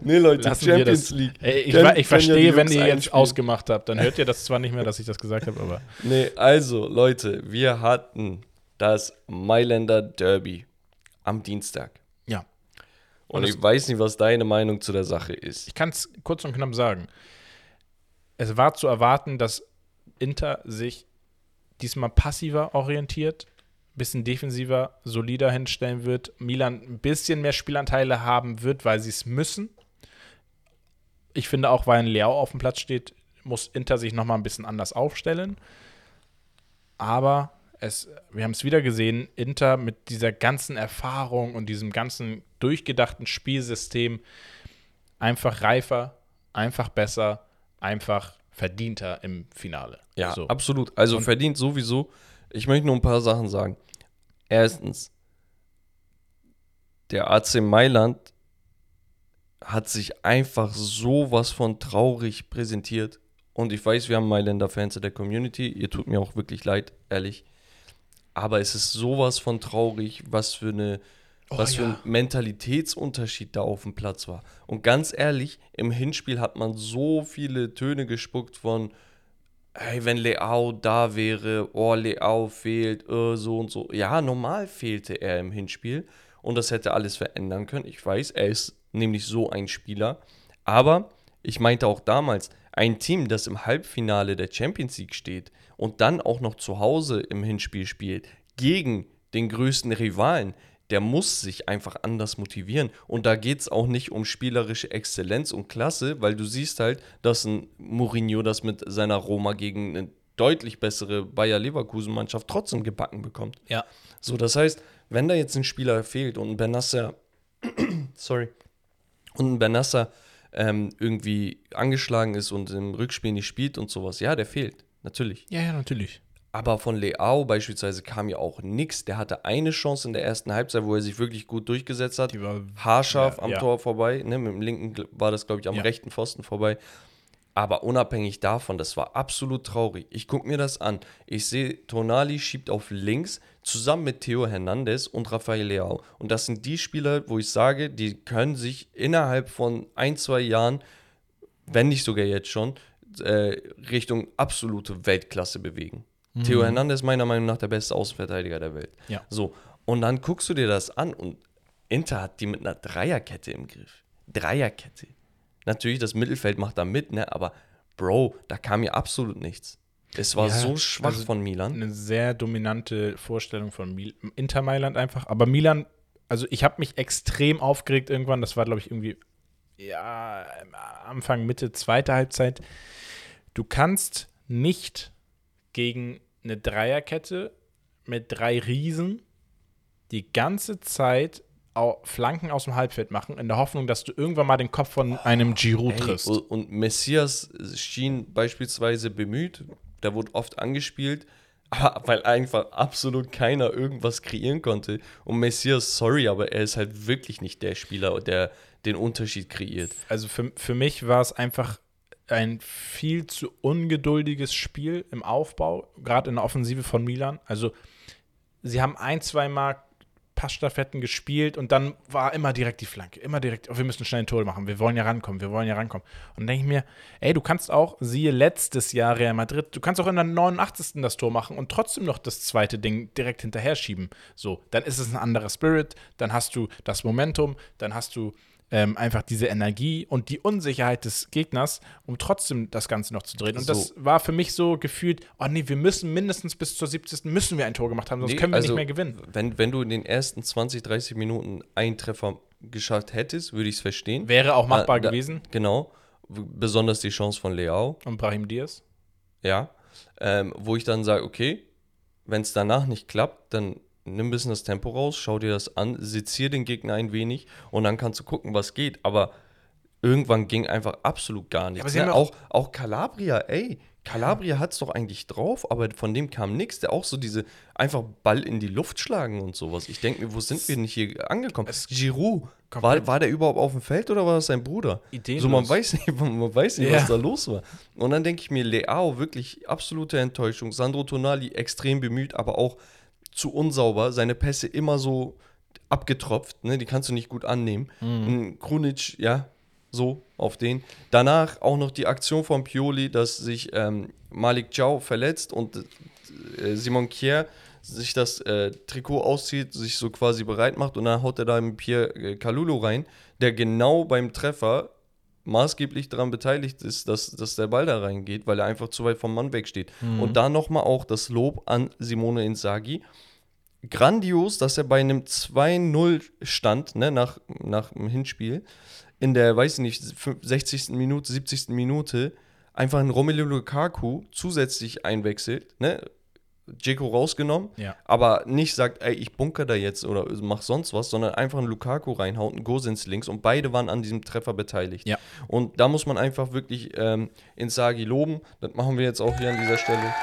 Nee, Leute, Lassen Champions das. League. Ey, ich, ich ja verstehe, die wenn ihr jetzt ausgemacht habt, dann hört ihr das zwar nicht mehr, dass ich das gesagt habe, aber Nee, also, Leute, wir hatten das Mailänder Derby am Dienstag. ja. Und, Und ich weiß nicht, was deine Meinung zu der Sache ist. Ich kann es kurz und knapp sagen. Es war zu erwarten, dass Inter sich diesmal passiver orientiert, bisschen defensiver, solider hinstellen wird, Milan ein bisschen mehr Spielanteile haben wird, weil sie es müssen. ich finde auch, weil ein Leao auf dem Platz steht, muss Inter sich nochmal ein bisschen anders aufstellen. Aber es, wir haben es wieder gesehen, Inter mit dieser ganzen Erfahrung und diesem ganzen durchgedachten Spielsystem einfach reifer, einfach besser, einfach verdienter im Finale. Ja, so. absolut. Also Und- verdient sowieso. Ich möchte nur ein paar Sachen sagen. Erstens, der AC Mailand hat sich einfach sowas von traurig präsentiert. Und ich weiß, wir haben Mailänder Fans in der Community. Ihr tut mir auch wirklich leid, ehrlich. Aber es ist sowas von traurig, was für eine Oh, was für ja. ein Mentalitätsunterschied da auf dem Platz war. Und ganz ehrlich, im Hinspiel hat man so viele Töne gespuckt von, hey, wenn Leao da wäre, oh, Leao fehlt, äh, so und so. Ja, normal fehlte er im Hinspiel und das hätte alles verändern können. Ich weiß, er ist nämlich so ein Spieler. Aber ich meinte auch damals, ein Team, das im Halbfinale der Champions League steht und dann auch noch zu Hause im Hinspiel spielt, gegen den größten Rivalen, der muss sich einfach anders motivieren. Und da geht es auch nicht um spielerische Exzellenz und Klasse, weil du siehst halt, dass ein Mourinho das mit seiner Roma gegen eine deutlich bessere Bayer Leverkusen-Mannschaft trotzdem gebacken bekommt. Ja. So, das heißt, wenn da jetzt ein Spieler fehlt und ein Benasser, sorry, und ein Benasser ähm, irgendwie angeschlagen ist und im Rückspiel nicht spielt und sowas, ja, der fehlt, natürlich. Ja, ja, natürlich. Aber von Leao beispielsweise kam ja auch nichts. Der hatte eine Chance in der ersten Halbzeit, wo er sich wirklich gut durchgesetzt hat. Die war- Haarscharf ja, am ja. Tor vorbei. Ne, mit dem linken war das, glaube ich, am Ja. rechten Pfosten vorbei. Aber unabhängig davon, das war absolut traurig. Ich gucke mir das an. Ich sehe, Tonali schiebt auf links zusammen mit Theo Hernandez und Rafael Leao. Und das sind die Spieler, wo ich sage, die können sich innerhalb von ein, zwei Jahren, wenn nicht sogar jetzt schon, äh, Richtung absolute Weltklasse bewegen. Theo Hernandez ist meiner Meinung nach der beste Außenverteidiger der Welt. Ja. So, und dann guckst du dir das an und Inter hat die mit einer Dreierkette im Griff. Dreierkette. Natürlich, das Mittelfeld macht da mit, ne? Aber Bro, da kam mir absolut nichts. Es war Ja, so schwach also von Milan. Eine sehr dominante Vorstellung von Mil Inter Mailand einfach. Aber Milan, also ich habe mich extrem aufgeregt irgendwann. Das war, glaube ich, irgendwie ja, Anfang, Mitte, zweite Halbzeit. Du kannst nicht gegen eine Dreierkette mit drei Riesen die ganze Zeit Flanken aus dem Halbfeld machen, in der Hoffnung, dass du irgendwann mal den Kopf von einem Giroud triffst. und- und Messias schien beispielsweise bemüht, der wurde oft angespielt, aber weil einfach absolut keiner irgendwas kreieren konnte. Und Messias, sorry, aber er ist halt wirklich nicht der Spieler, der den Unterschied kreiert. also für, für mich war es einfach ein viel zu ungeduldiges Spiel im Aufbau, gerade in der Offensive von Milan. Also sie haben ein, zwei Mal Passstaffetten gespielt und dann war immer direkt die Flanke, immer direkt, oh, wir müssen schnell ein Tor machen, wir wollen ja rankommen, wir wollen ja rankommen. Und dann denke ich mir, ey, du kannst auch, siehe letztes Jahr Real Madrid, du kannst auch in der 89. das Tor machen und trotzdem noch das zweite Ding direkt hinterher schieben. So, dann ist es ein anderer Spirit, dann hast du das Momentum, dann hast du ähm, einfach diese Energie und die Unsicherheit des Gegners, um trotzdem das Ganze noch zu drehen. Und das So. war für mich so gefühlt, oh nee, wir müssen mindestens bis zur 70. müssen wir ein Tor gemacht haben, sonst Nee, können wir also, nicht mehr gewinnen. Wenn, wenn du in den ersten 20, 30 Minuten einen Treffer geschafft hättest, würde ich es verstehen. Wäre auch machbar Ah, da- gewesen. Genau. Besonders die Chance von Leao. Und Brahim Diaz. Ja. Ähm, wo ich dann sage, okay, wenn es danach nicht klappt, dann nimm ein bisschen das Tempo raus, schau dir das an, sezier den Gegner ein wenig und dann kannst du gucken, was geht. Aber irgendwann ging einfach absolut gar nichts. aber sie ne? ja auch, auch Calabria, ey, Calabria hat es doch eigentlich drauf, aber von dem kam nichts. Der auch so diese einfach Ball in die Luft schlagen und sowas. Ich denke mir, wo sind wir denn hier angekommen? Giroud, war, war der überhaupt auf dem Feld oder war das sein Bruder? Ideenlos. So, man weiß nicht, man weiß nicht Ja. was da los war. Und dann denke ich mir, Leao, wirklich absolute Enttäuschung. Sandro Tonali extrem bemüht, aber auch zu unsauber. Seine Pässe immer so abgetropft, ne? die kannst du nicht gut annehmen. Mhm. Krunic, ja, so auf den. Danach auch noch die Aktion von Pioli, dass sich ähm, Malik Ciao verletzt und äh, Simon Kier sich das äh, Trikot auszieht, sich so quasi bereit macht und dann haut er da mit Pierre äh, Kalulu rein, der genau beim Treffer maßgeblich daran beteiligt ist, dass, dass der Ball da reingeht, weil er einfach zu weit vom Mann wegsteht. Und da nochmal auch das Lob an Simone Inzaghi. Grandios, dass er bei einem 2-0 stand, ne, nach, nach dem Hinspiel, in der, weiß ich nicht, 60. Minute, 70. Minute einfach einen Romelu Lukaku zusätzlich einwechselt, ne? Dzeko rausgenommen, Ja. aber nicht sagt, ey, ich bunker da jetzt oder mach sonst was, sondern einfach einen Lukaku reinhaut, einen Gosens links und beide waren an diesem Treffer beteiligt. Ja. Und da muss man einfach wirklich ähm, Insagi loben. Das machen wir jetzt auch hier an dieser Stelle.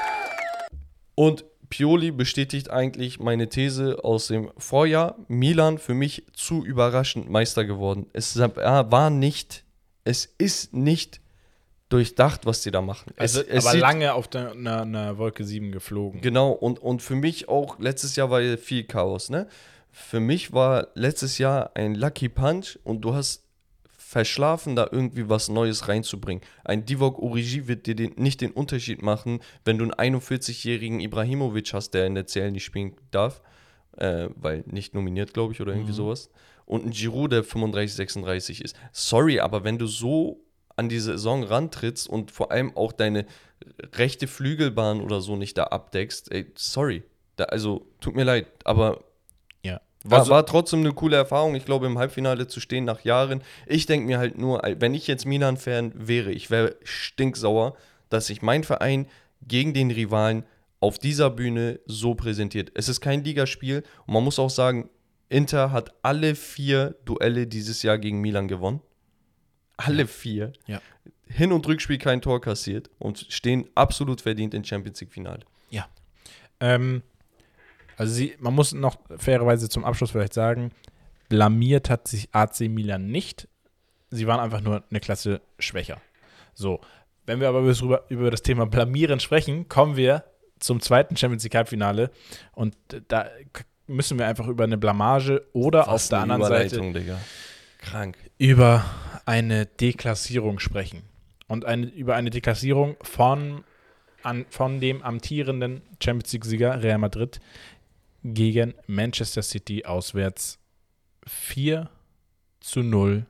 Und Pioli bestätigt eigentlich meine These aus dem Vorjahr. Milan für mich zu überraschend Meister geworden. Es war nicht, es ist nicht durchdacht, was die da machen. Also, es, es aber sieht- lange auf der, einer, einer Wolke 7 geflogen. Genau, und, und für mich auch, letztes Jahr war ja viel Chaos, ne? Für mich war letztes Jahr ein Lucky Punch und du hast verschlafen, da irgendwie was Neues reinzubringen. Ein Divock Origi wird dir den, nicht den Unterschied machen, wenn du einen 41-jährigen Ibrahimovic hast, der in der CL nicht spielen darf, äh, weil nicht nominiert, glaube ich, oder irgendwie sowas. Und ein Giroud, der 35, 36 ist. Sorry, aber wenn du so an die Saison rantrittst und vor allem auch deine rechte Flügelbahn oder so nicht da abdeckst, ey, sorry. Da, also, tut mir leid, aber Ja. war, Also- war trotzdem eine coole Erfahrung. Ich glaube, im Halbfinale zu stehen nach Jahren. Ich denke mir halt nur, wenn ich jetzt Milan-Fan wäre, ich wäre stinksauer, dass sich mein Verein gegen den Rivalen auf dieser Bühne so präsentiert. Es ist kein Ligaspiel und man muss auch sagen, Inter hat alle vier Duelle dieses Jahr gegen Milan gewonnen. Alle vier. Ja. Hin- und Rückspiel kein Tor kassiert und stehen absolut verdient im Champions League-Finale. Ja. Ähm, also sie, man muss noch fairerweise zum Abschluss vielleicht sagen, blamiert hat sich AC Milan nicht. Sie waren einfach nur eine Klasse schwächer. So, wenn wir aber über, das- über das Thema Blamieren sprechen, kommen wir zum zweiten Champions League Halbfinale und da müssen wir einfach über eine Blamage oder auf der anderen Seite Digga. Krank. über eine Deklassierung sprechen. Und eine, über eine Deklassierung von, an, von dem amtierenden Champions League-Sieger Real Madrid gegen Manchester City auswärts 4 zu 0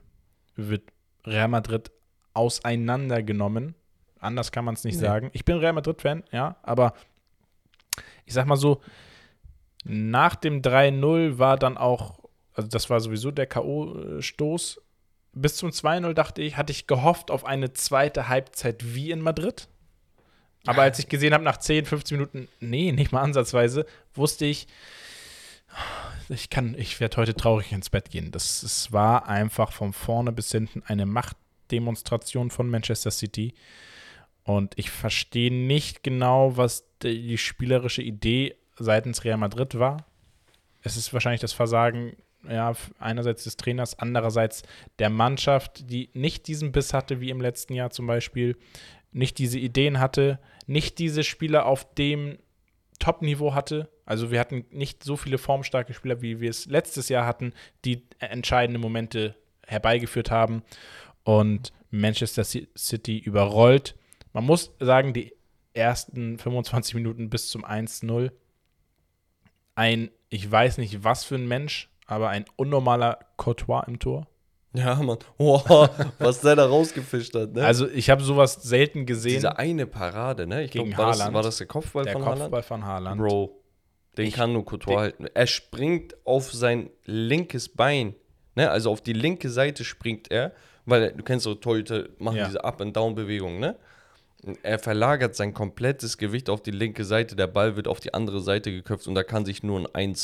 wird Real Madrid auseinandergenommen. Anders kann man es nicht Nee. sagen. Ich bin Real Madrid-Fan, ja, aber ich sag mal so, nach dem 3-0 war dann auch, also das war sowieso der K.O.-Stoß. Bis zum 2-0 dachte ich, hatte ich gehofft auf eine zweite Halbzeit wie in Madrid. Aber als ich gesehen habe, nach 10, 15 Minuten, nee, nicht mal ansatzweise, wusste ich, ich kann, ich werde heute traurig ins Bett gehen. Das, es war einfach von vorne bis hinten eine Machtdemonstration von Manchester City. Und ich verstehe nicht genau, was die, die spielerische Idee seitens Real Madrid war. Es ist wahrscheinlich das Versagen, ja, einerseits des Trainers, andererseits der Mannschaft, die nicht diesen Biss hatte wie im letzten Jahr zum Beispiel, nicht diese Ideen hatte, nicht diese Spieler auf dem Top-Niveau hatte. Also wir hatten nicht so viele formstarke Spieler, wie wir es letztes Jahr hatten, die entscheidende Momente herbeigeführt haben. Und Manchester Ci- City überrollt. Man muss sagen, die ersten 25 Minuten bis zum 1-0 ein, ich weiß nicht was für ein Mensch, aber ein unnormaler Courtois im Tor. Ja, Mann. Wow, was der da rausgefischt hat, ne? Also ich habe sowas selten gesehen. Diese eine Parade, ne? Ich Gegen glaub, war, das, Haaland. war das der Kopfball der von Kopfball Haaland? von Haaland. Bro, den Ich- kann nur den- halten. Er springt auf sein linkes Bein, ne? Also auf die linke Seite springt er, weil du kennst so Torhüter machen Ja. diese Up-and-Down-Bewegung, ne? Er verlagert sein komplettes Gewicht auf die linke Seite, der Ball wird auf die andere Seite geköpft und da kann sich nur ein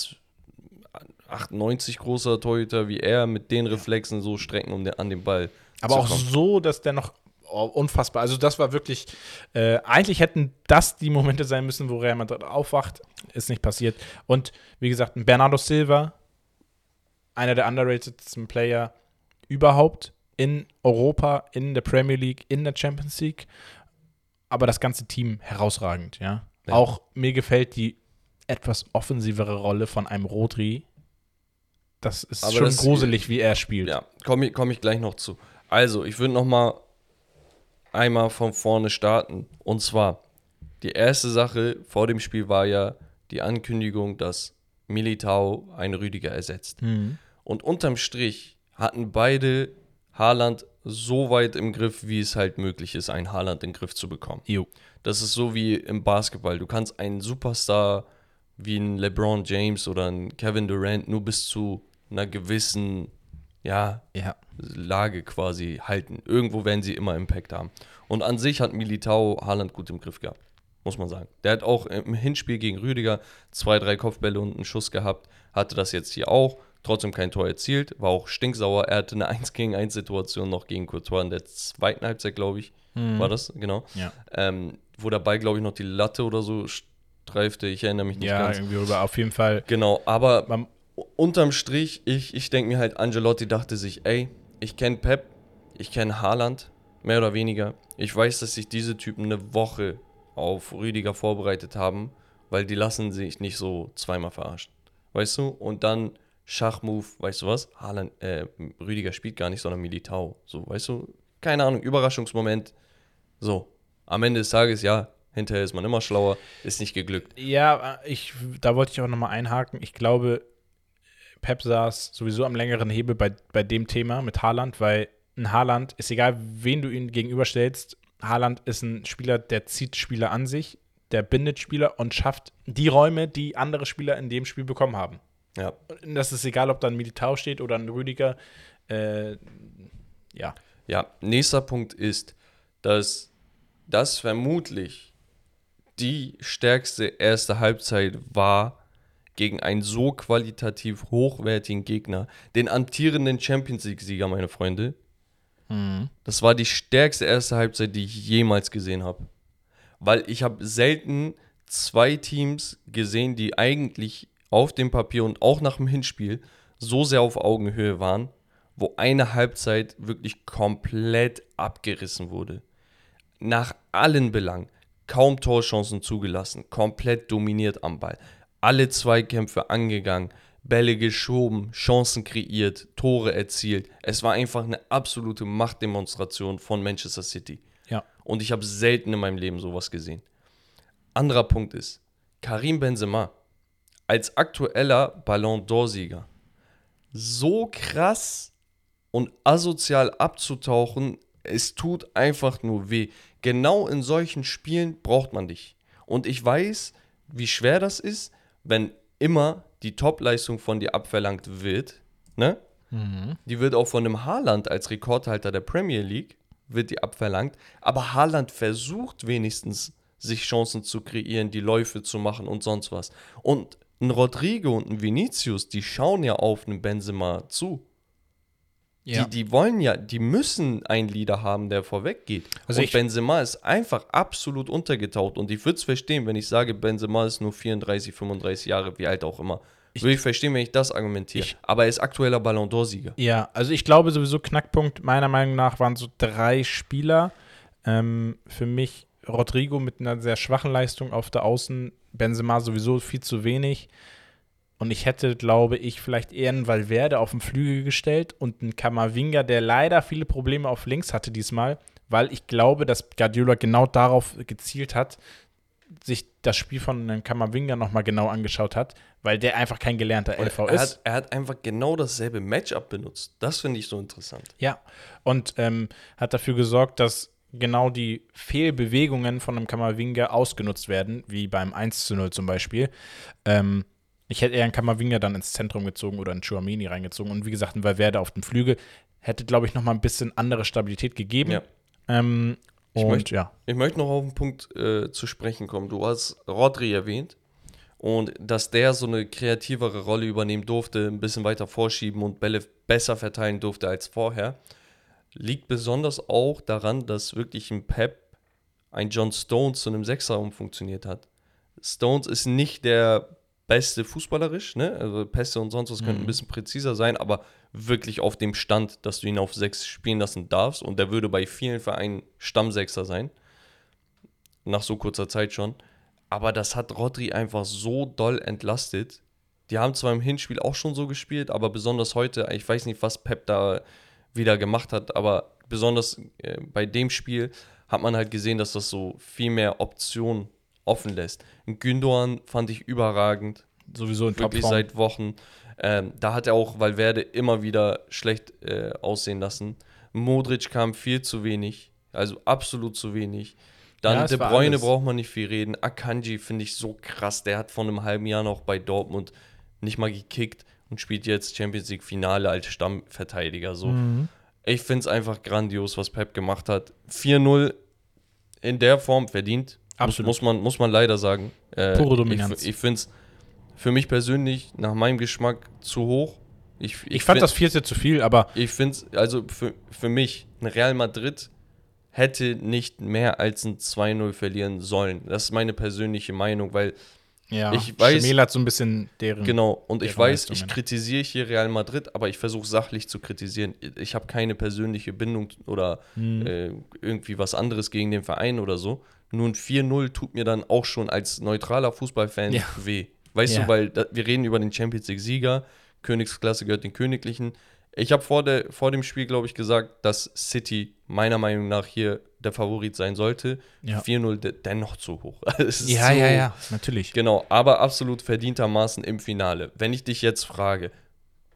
1,98 großer Torhüter wie er mit den Reflexen so strecken, um den, an den Ball Aber auch kommen. so, dass der noch oh, unfassbar. Also das war wirklich. Äh, eigentlich hätten das die Momente sein müssen, wo Real Madrid aufwacht. Ist nicht passiert. Und wie gesagt, ein Bernardo Silva, einer der underratedsten Player überhaupt in Europa, in der Premier League, in der Champions League. Aber das ganze Team herausragend, ja. Ja. Auch mir gefällt die etwas offensivere Rolle von einem Rodri. Das ist Aber schon das- gruselig, wie er spielt. Ja, komme ich, komm ich gleich noch zu. Also, ich würde noch mal einmal von vorne starten. Und zwar, die erste Sache vor dem Spiel war ja die Ankündigung, dass Militao einen Rüdiger ersetzt. Mhm. Und unterm Strich hatten beide Haaland so weit im Griff, wie es halt möglich ist, einen Haaland in den Griff zu bekommen. Jo. Das ist so wie im Basketball. Du kannst einen Superstar wie ein LeBron James oder ein Kevin Durant nur bis zu einer gewissen ja, Ja. Lage quasi halten. Irgendwo werden sie immer Impact haben. Und an sich hat Militao Haaland gut im Griff gehabt, muss man sagen. Der hat auch im Hinspiel gegen Rüdiger zwei, drei Kopfbälle und einen Schuss gehabt, hatte das jetzt hier auch, trotzdem kein Tor erzielt, war auch stinksauer. Er hatte eine 1 gegen 1 Situation noch gegen Courtois in der zweiten Halbzeit, glaube ich, war das, genau. Ja. Ähm, wo dabei, glaube ich, noch die Latte oder so streifte, ich erinnere mich nicht Ja, ganz. irgendwie rüber. Auf jeden Fall. Genau, aber Man, unterm Strich, ich, ich denke mir halt, Angelotti dachte sich, ey, ich kenne Pep, ich kenne Haaland, mehr oder weniger. Ich weiß, dass sich diese Typen eine Woche auf Rüdiger vorbereitet haben, weil die lassen sich nicht so zweimal verarschen. Weißt du? Und dann Schachmove, weißt du was? Haaland, äh, Rüdiger spielt gar nicht, sondern Militao. So, weißt du? Keine Ahnung, Überraschungsmoment. So, am Ende des Tages, ja, hinterher ist man immer schlauer, ist nicht geglückt. Ja, ich, da wollte ich auch nochmal einhaken. Ich glaube, Pep saß sowieso am längeren Hebel bei, bei dem Thema mit Haaland, weil ein Haaland ist egal, wen du ihn gegenüberstellst. Haaland ist ein Spieler, der zieht Spieler an sich, der bindet Spieler und schafft die Räume, die andere Spieler in dem Spiel bekommen haben. Ja, Und das ist egal, ob da ein Militao steht oder ein Rüdiger. Äh, ja. Ja, nächster Punkt ist, dass das vermutlich die stärkste erste Halbzeit war gegen einen so qualitativ hochwertigen Gegner, den amtierenden Champions League-Sieger, meine Freunde. Das war die stärkste erste Halbzeit, die ich jemals gesehen habe. Weil ich habe selten zwei Teams gesehen, die eigentlich auf dem Papier und auch nach dem Hinspiel so sehr auf Augenhöhe waren, wo eine Halbzeit wirklich komplett abgerissen wurde. Nach allen Belangen. Kaum Torchancen zugelassen, komplett dominiert am Ball. Alle Zweikämpfe angegangen, Bälle geschoben, Chancen kreiert, Tore erzielt. Es war einfach eine absolute Machtdemonstration von Manchester City. Ja. Und ich habe selten in meinem Leben sowas gesehen. Anderer Punkt ist, Karim Benzema als aktueller Ballon d'Or-Sieger so krass und asozial abzutauchen, es tut einfach nur weh. Genau in solchen Spielen braucht man dich. Und ich weiß, wie schwer das ist, wenn immer die Topleistung von dir abverlangt wird. Ne? Die wird auch von einem Haaland als Rekordhalter der Premier League wird die abverlangt. Aber Haaland versucht wenigstens, sich Chancen zu kreieren, die Läufe zu machen und sonst was. Und ein Rodrigo und ein Vinicius, die schauen ja auf einen Benzema zu. Ja. Die, die wollen ja, die müssen einen Leader haben, der vorweg geht. Also und ich- Benzema ist einfach absolut untergetaucht. Und ich würde es verstehen, wenn ich sage, Benzema ist nur 34, 35 Jahre, wie alt auch immer. Würde ich verstehen, wenn ich das argumentiere. Ich- Aber er ist aktueller Ballon d'Or-Sieger. Ja, also ich glaube sowieso Knackpunkt meiner Meinung nach waren so drei Spieler. Ähm, für mich Rodrigo mit einer sehr schwachen Leistung auf der Außen, Benzema sowieso viel zu wenig. Und ich hätte, glaube ich, vielleicht eher einen Valverde auf den Flügel gestellt und einen Kamavinga, der leider viele Probleme auf links hatte diesmal, weil ich glaube, dass Guardiola genau darauf gezielt hat, sich das Spiel von einem Kamavinga nochmal genau angeschaut hat, weil der einfach kein gelernter LV er, ist. hat, er hat einfach genau dasselbe Matchup benutzt. Das finde ich so interessant. Ja, und ähm, hat dafür gesorgt, dass genau die Fehlbewegungen von einem Kammerwinger ausgenutzt werden, wie beim 1 zu 0 zum Beispiel. Ähm, ich hätte eher einen Kammerwinger dann ins Zentrum gezogen oder einen Chouamini reingezogen und wie gesagt, ein Valverde auf dem Flügel hätte, glaube ich, noch mal ein bisschen andere Stabilität gegeben. Ja. Ähm, Ich und möchte- ja, Ich möchte noch auf einen Punkt äh, zu sprechen kommen. Du hast Rodri erwähnt und dass der so eine kreativere Rolle übernehmen durfte, ein bisschen weiter vorschieben und Bälle besser verteilen durfte als vorher, liegt besonders auch daran, dass wirklich ein Pep, ein John Stones zu einem Sechser umfunktioniert hat. Stones ist nicht der beste fußballerisch, ne? Also Pässe und sonst was könnten ein bisschen präziser sein, aber wirklich auf dem Stand, dass du ihn auf sechs spielen lassen darfst und der würde bei vielen Vereinen Stammsechser sein. Nach so kurzer Zeit schon. Aber das hat Rodri einfach so doll entlastet. Die haben zwar im Hinspiel auch schon so gespielt, aber besonders heute, ich weiß nicht, was Pep da wieder gemacht hat, aber besonders äh, bei dem Spiel hat man halt gesehen, dass das so viel mehr Optionen offen lässt. Gündogan fand ich überragend, sowieso in wirklich Topform. seit Wochen. Ähm, da hat er auch Valverde immer wieder schlecht äh, aussehen lassen. Modric kam viel zu wenig, also absolut zu wenig. Dann Ja, De Bruyne braucht man nicht viel reden. Akanji finde ich so krass. Der hat vor einem halben Jahr noch bei Dortmund nicht mal gekickt und spielt jetzt Champions League Finale als Stammverteidiger. So. Ich finde es einfach grandios, was Pep gemacht hat. 4-0 in der Form verdient. Muss, Absolut. muss, man, muss man leider sagen. Äh, Pure Dominanz. Ich, ich finde es für mich persönlich nach meinem Geschmack zu hoch. Ich, Ich fand find- das 4 zu viel, aber ich finde es, also für, für mich, ein Real Madrid hätte nicht mehr als ein 2-0 verlieren sollen. Das ist meine persönliche Meinung, weil, ja, Ich weiß- schmälert so ein bisschen deren. genau, und ich weiß, ich kritisiere hier Real Madrid, aber ich versuche sachlich zu kritisieren. Ich habe keine persönliche Bindung oder Mhm. äh, irgendwie was anderes gegen den Verein oder so. Nur ein 4-0 tut mir dann auch schon als neutraler Fußballfan Ja. weh. Weißt Ja. du, weil da, wir reden über den Champions League-Sieger, Königsklasse gehört den Königlichen. Ich habe vor, der- vor dem Spiel, glaube ich, gesagt, dass City meiner Meinung nach hier der Favorit sein sollte. Ja. 4-0 de dennoch zu hoch. Ja, so, ja, ja, natürlich. Genau, aber absolut verdientermaßen im Finale. Wenn ich dich jetzt frage,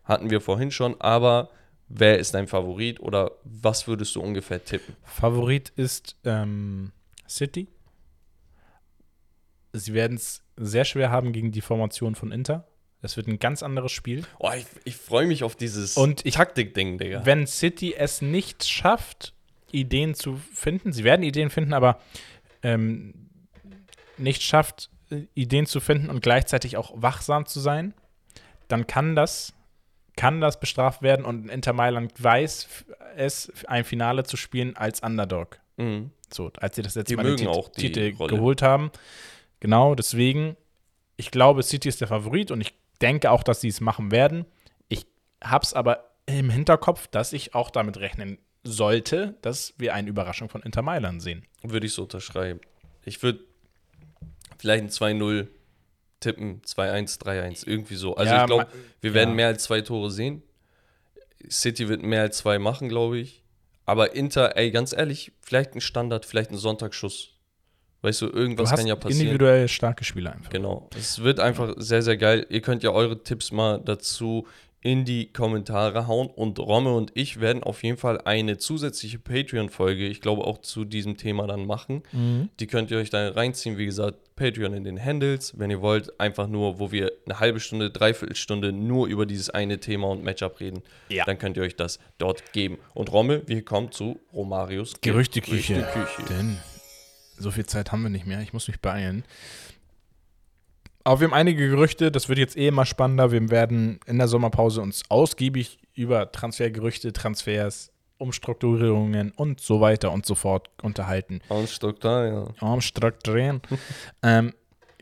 hatten wir vorhin schon, aber wer ist dein Favorit oder was würdest du ungefähr tippen? Favorit ist ähm, City. Sie werden es sehr schwer haben gegen die Formation von Inter. Das wird ein ganz anderes Spiel. Oh, ich, ich freue mich auf dieses Und ich- Taktik-Ding, Digga. Wenn City es nicht schafft, Ideen zu finden, sie werden Ideen finden, aber ähm, nicht schafft, Ideen zu finden und gleichzeitig auch wachsam zu sein, dann kann das, kann das bestraft werden und Inter Mailand weiß es, ein Finale zu spielen als Underdog. Mhm. So, als sie das letzte Die Mal den auch die Titel Rolle. geholt haben. Genau, deswegen, ich glaube, City ist der Favorit und ich denke auch, dass sie es machen werden. Ich habe es aber im Hinterkopf, dass ich auch damit rechnen sollte, dass wir eine Überraschung von Inter Mailand sehen. Würde ich so unterschreiben. Ich würde vielleicht ein 2-0 tippen, 2-1, 3-1, irgendwie so. Also Ja, ich glaube, wir werden ja. mehr als zwei Tore sehen. City wird mehr als zwei machen, glaube ich. Aber Inter, ey, ganz ehrlich, vielleicht ein Standard, vielleicht ein Sonntagsschuss. Weißt du, Du irgendwas hast kann ja passieren. individuell starke Spieler einfach. Genau. Es wird einfach sehr, sehr geil. Ihr könnt ja eure Tipps mal dazu in die Kommentare hauen. Und Romme und ich werden auf jeden Fall eine zusätzliche Patreon-Folge, ich glaube auch zu diesem Thema dann machen. Mhm. Die könnt ihr euch dann reinziehen. Wie gesagt, Patreon in den Handles. Wenn ihr wollt, einfach nur, wo wir eine halbe Stunde, dreiviertel Stunde nur über dieses eine Thema und Matchup reden. Ja. Dann könnt ihr euch das dort geben. Und Romme, wir kommen zu Romarios Gerüchteküche. Gerüchteküche. Denn so viel Zeit haben wir nicht mehr. Ich muss mich beeilen. Aber wir haben einige Gerüchte, das wird jetzt eh immer spannender. Wir werden in der Sommerpause uns ausgiebig über Transfergerüchte, Transfers, Umstrukturierungen und so weiter und so fort unterhalten. Ja. Umstrukturieren. ähm,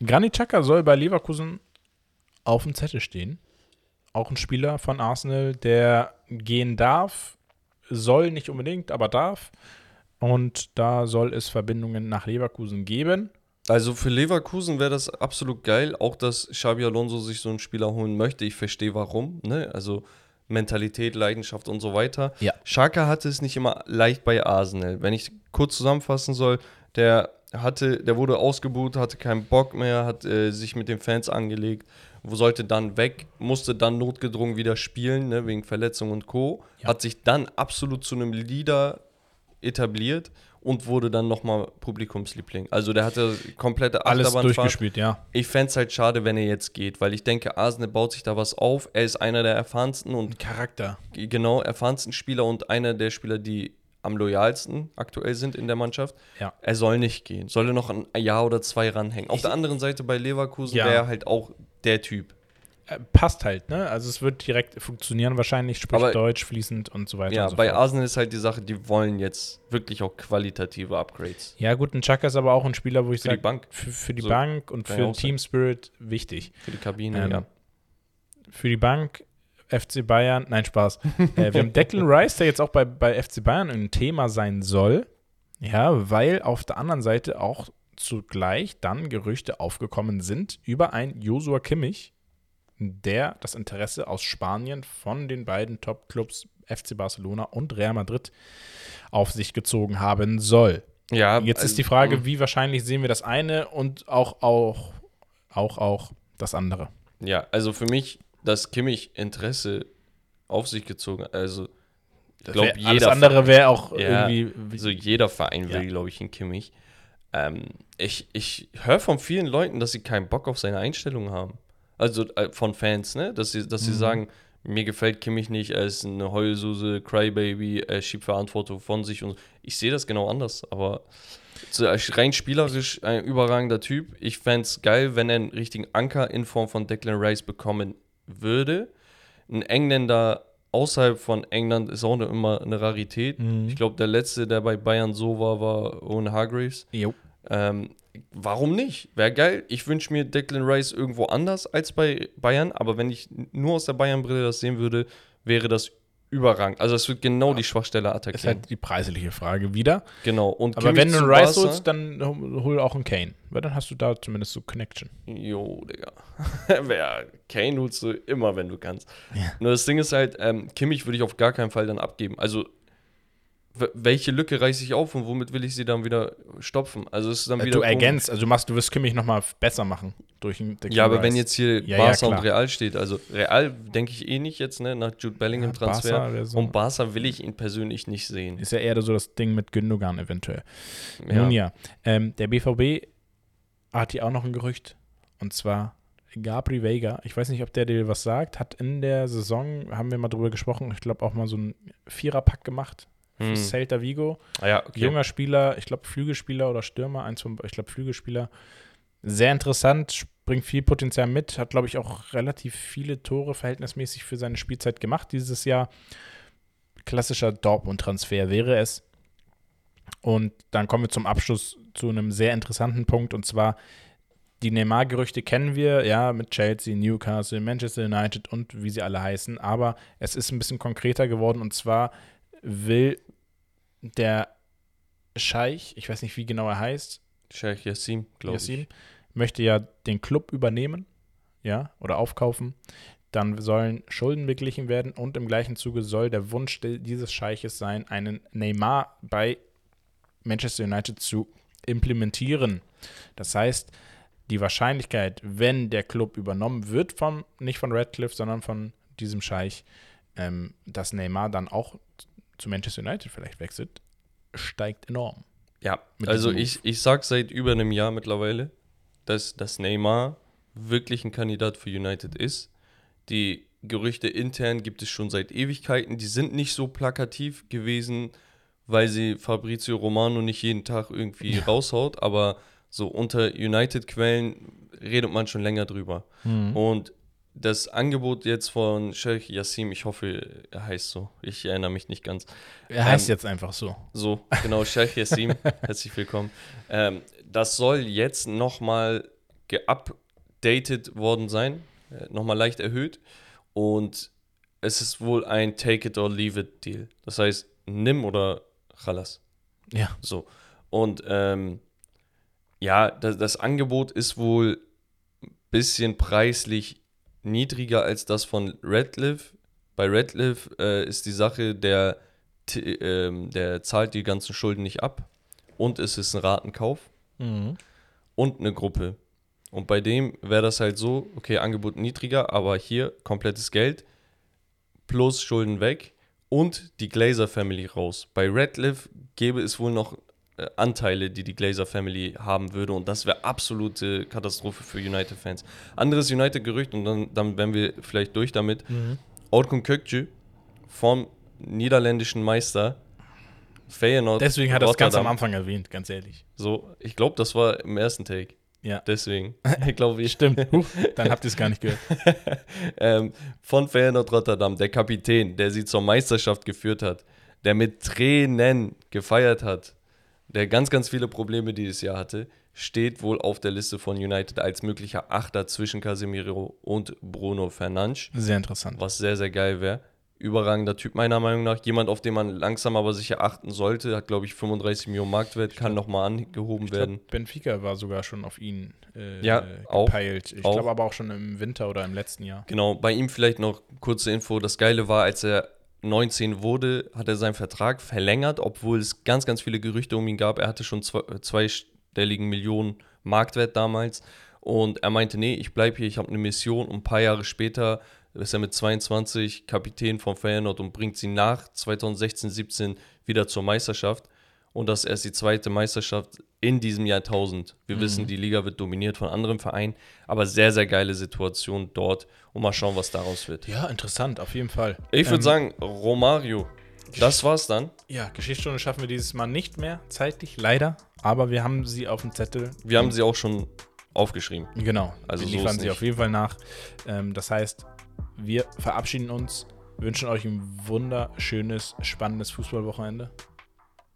Granit Xhaka soll bei Leverkusen auf dem Zettel stehen. Auch ein Spieler von Arsenal, der gehen darf, soll nicht unbedingt, aber darf. Und da soll es Verbindungen nach Leverkusen geben. Also für Leverkusen wäre das absolut geil, auch dass Xabi Alonso sich so einen Spieler holen möchte. Ich verstehe warum, ne? Also Mentalität, Leidenschaft und so weiter. Ja. Xhaka hatte es nicht immer leicht bei Arsenal. Wenn ich kurz zusammenfassen soll, der hatte, der wurde ausgebucht, hatte keinen Bock mehr, hat äh, sich mit den Fans angelegt, sollte dann weg, musste dann notgedrungen wieder spielen, ne, wegen Verletzung und Co. Ja. Hat sich dann absolut zu einem Leader etabliert und wurde dann nochmal Publikumsliebling. Also der hatte komplette Alles durchgespielt, ja. Ich fände es halt schade, wenn er jetzt geht, weil ich denke, Arsenal baut sich da was auf. Er ist einer der erfahrensten und Charakter. genau erfahrensten Spieler und einer der Spieler, die am loyalsten aktuell sind in der Mannschaft. Ja. Er soll nicht gehen. Soll er noch ein Jahr oder zwei ranhängen. Auf der anderen Seite bei Leverkusen Ja. wäre er halt auch der Typ. Äh, passt halt, ne? Also es wird direkt funktionieren wahrscheinlich, spricht Aber- Deutsch fließend und so weiter Ja, so bei fort. Arsenal ist halt die Sache, die wollen jetzt wirklich auch qualitative Upgrades. Ja, gut, ein Chaka ist aber auch ein Spieler, wo ich Für die sage, Bank, für, für die So, Bank und für den. Team Spirit wichtig. für die Kabine, Ähm, ja. Für die Bank, FC Bayern, nein, Spaß. äh, wir haben Declan Rice, der jetzt auch bei, bei FC Bayern ein Thema sein soll. Ja, weil auf der anderen Seite auch zugleich dann Gerüchte aufgekommen sind über einen Josua Kimmich, der das Interesse aus Spanien von den beiden Top-Clubs FC Barcelona und Real Madrid auf sich gezogen haben soll. Ja, Jetzt ist also, die Frage, wie wahrscheinlich sehen wir das eine und auch, auch, auch, auch das andere. Ja, also für mich, dass Kimmich Interesse auf sich gezogen hat. Also, ich glaube, Wär- alles jeder, andere wäre auch Ja, irgendwie. also jeder Verein will, Ja. glaube ich, einen Kimmich. Ähm, ich ich höre von vielen Leuten, dass sie keinen Bock auf seine Einstellung haben. Also äh, von Fans, ne? Dass sie, dass sie sagen, mir gefällt Kimmich nicht, er ist eine Heulsuse, Crybaby, er schiebt Verantwortung von sich und ich sehe das genau anders, aber so, rein spielerisch ein überragender Typ. Ich fände es geil, wenn er einen richtigen Anker in Form von Declan Rice bekommen würde. Ein Engländer außerhalb von England ist auch noch immer eine Rarität. Ich glaube, der letzte, der bei Bayern so war, war Owen Hargreaves. Ähm, warum nicht? Wäre geil. Ich wünsche mir Declan Rice irgendwo anders als bei Bayern, aber wenn ich nur aus der Bayern-Brille das sehen würde, wäre das überragend. Also es wird genau die Schwachstelle Ist attackieren. halt die preisliche Frage wieder. genau. Und Aber Kimmich wenn du einen Rice Barca- holst, dann hol auch einen Kane. Weil dann hast du da zumindest so Connection. Jo, Digga. Kane holst du immer, wenn du kannst. Ja. Nur das Ding ist halt, ähm, Kimmich würde ich auf gar keinen Fall dann abgeben. Also, welche Lücke reiße ich auf und womit will ich sie dann wieder stopfen? Also, es ist dann Äh, wieder. Du ergänzt, also du machst, du wirst Kimmich nochmal besser machen durch Declan Ja, aber wenn jetzt hier Ja, ja, Barca und klar. Real steht, also Real denke ich eh nicht jetzt, ne, nach Jude Bellingham Ja, Transfer. Barca wäre so- Und Barca will ich ihn persönlich nicht sehen. Ist ja eher so das Ding mit Gündogan eventuell. Ja. Nun ja, ähm, der BVB hat hier auch noch ein Gerücht. Und zwar Gabri Vega. Ich weiß nicht, ob der dir was sagt. Hat in der Saison, haben wir mal drüber gesprochen, ich glaube auch mal so einen Viererpack gemacht für Hm. Celta Vigo. Ah, ja, okay. Junger Spieler, ich glaube Flügelspieler oder Stürmer, eins von, ich glaube Flügelspieler. Sehr interessant, bringt viel Potenzial mit, hat glaube ich auch relativ viele Tore verhältnismäßig für seine Spielzeit gemacht dieses Jahr. Klassischer Dortmund-Transfer wäre es. Und dann kommen wir zum Abschluss zu einem sehr interessanten Punkt und zwar die Neymar-Gerüchte kennen wir, ja, mit Chelsea, Newcastle, Manchester United und wie sie alle heißen, aber es ist ein bisschen konkreter geworden und zwar will der Scheich, ich weiß nicht, wie genau er heißt, Sheikh Yassim, glaube ich. Yassim, möchte ja den Club übernehmen, ja, oder aufkaufen. Dann sollen Schulden beglichen werden und im gleichen Zuge soll der Wunsch dieses Scheiches sein, einen Neymar bei Manchester United zu implementieren. Das heißt, die Wahrscheinlichkeit, wenn der Club übernommen wird, vom, nicht von Radcliffe, sondern von diesem Scheich, ähm, dass Neymar dann auch zu Manchester United vielleicht wechselt, steigt enorm. Ja, also ich, ich sag seit über einem Jahr mittlerweile, dass, dass Neymar wirklich ein Kandidat für United ist. Die Gerüchte intern gibt es schon seit Ewigkeiten. Die sind nicht so plakativ gewesen, weil sie Fabrizio Romano nicht jeden Tag irgendwie raushaut, aber so unter United-Quellen redet man schon länger drüber. Und das Angebot jetzt von Sheikh Yassim, ich hoffe, er heißt so, ich erinnere mich nicht ganz, Er heißt Ähm, jetzt einfach so. so, genau, Sheikh Yassim, herzlich willkommen. Ähm, das soll jetzt nochmal geupdatet worden sein, äh, nochmal leicht erhöht. Und es ist wohl ein Take-it-or-leave-it-Deal. Das heißt, nimm oder chalas. Ja. So. Und ähm, ja, das, das Angebot ist wohl ein bisschen preislich niedriger als das von Radcliffe. Bei Radcliffe äh, ist die Sache, der, ähm, der zahlt die ganzen Schulden nicht ab. Und es ist ein Ratenkauf und eine Gruppe. Und bei dem wäre das halt so, okay, Angebot niedriger, aber hier komplettes Geld plus Schulden weg und die Glazer Family raus. Bei Radcliffe gäbe es wohl noch äh, Anteile, die die Glazer Family haben würde und das wäre absolute Katastrophe für United-Fans. Anderes United-Gerücht und dann, dann wären wir vielleicht durch damit. Orkun Kökçü vom niederländischen Meister Feyenoord Deswegen hat er es ganz am. Anfang erwähnt, ganz ehrlich. So, ich glaube, das war im ersten Take. Ja. Deswegen. Ich glaube, ich. Stimmt. Dann habt ihr es gar nicht gehört. ähm, von Feyenoord Rotterdam, der Kapitän, der sie zur Meisterschaft geführt hat, der mit Tränen gefeiert hat, der ganz, ganz viele Probleme dieses Jahr hatte, steht wohl auf der Liste von United als möglicher Achter zwischen Casemiro und Bruno Fernandes, Sehr interessant. was sehr, sehr geil wäre. Überragender Typ meiner Meinung nach. Jemand, auf den man langsam aber sicher achten sollte. Hat, glaube ich, 35 Millionen Marktwert, kann nochmal angehoben Ich werden. Benfica war sogar schon auf ihn äh, Ja, auch. gepeilt. Ich Auch. glaube aber auch schon im Winter oder im letzten Jahr. Genau, bei ihm vielleicht noch kurze Info. Das Geile war, als er 19 wurde, hat er seinen Vertrag verlängert, obwohl es ganz, ganz viele Gerüchte um ihn gab. Er hatte schon zwei, zweistelligen Millionen Marktwert damals. Und er meinte, nee, ich bleibe hier, ich habe eine Mission. Und ein paar Jahre später ist er mit 22 Kapitän von Feyenoord und bringt sie nach 2016, 17 wieder zur Meisterschaft. Und das ist erst die zweite Meisterschaft in diesem Jahrtausend. Wir Mhm. wissen, die Liga wird dominiert von anderen Vereinen, aber sehr, sehr geile Situation dort und mal schauen, was daraus wird. Ja, interessant, auf jeden Fall. Ich würde Ähm, sagen, Romario, das war's dann. Ja, Geschichtsstunde schaffen wir dieses Mal nicht mehr, zeitlich, leider. Aber wir haben sie auf dem Zettel. Wir haben sie auch schon aufgeschrieben. Genau, Also wir so liefern ist sie nicht. auf jeden Fall nach. Ähm, das heißt, wir verabschieden uns, wünschen euch ein wunderschönes, spannendes Fußballwochenende.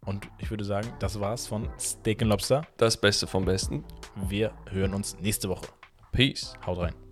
Und ich würde sagen, das war's von Steak Lobster. Das Beste vom Besten. Wir hören uns nächste Woche. Peace. Haut rein.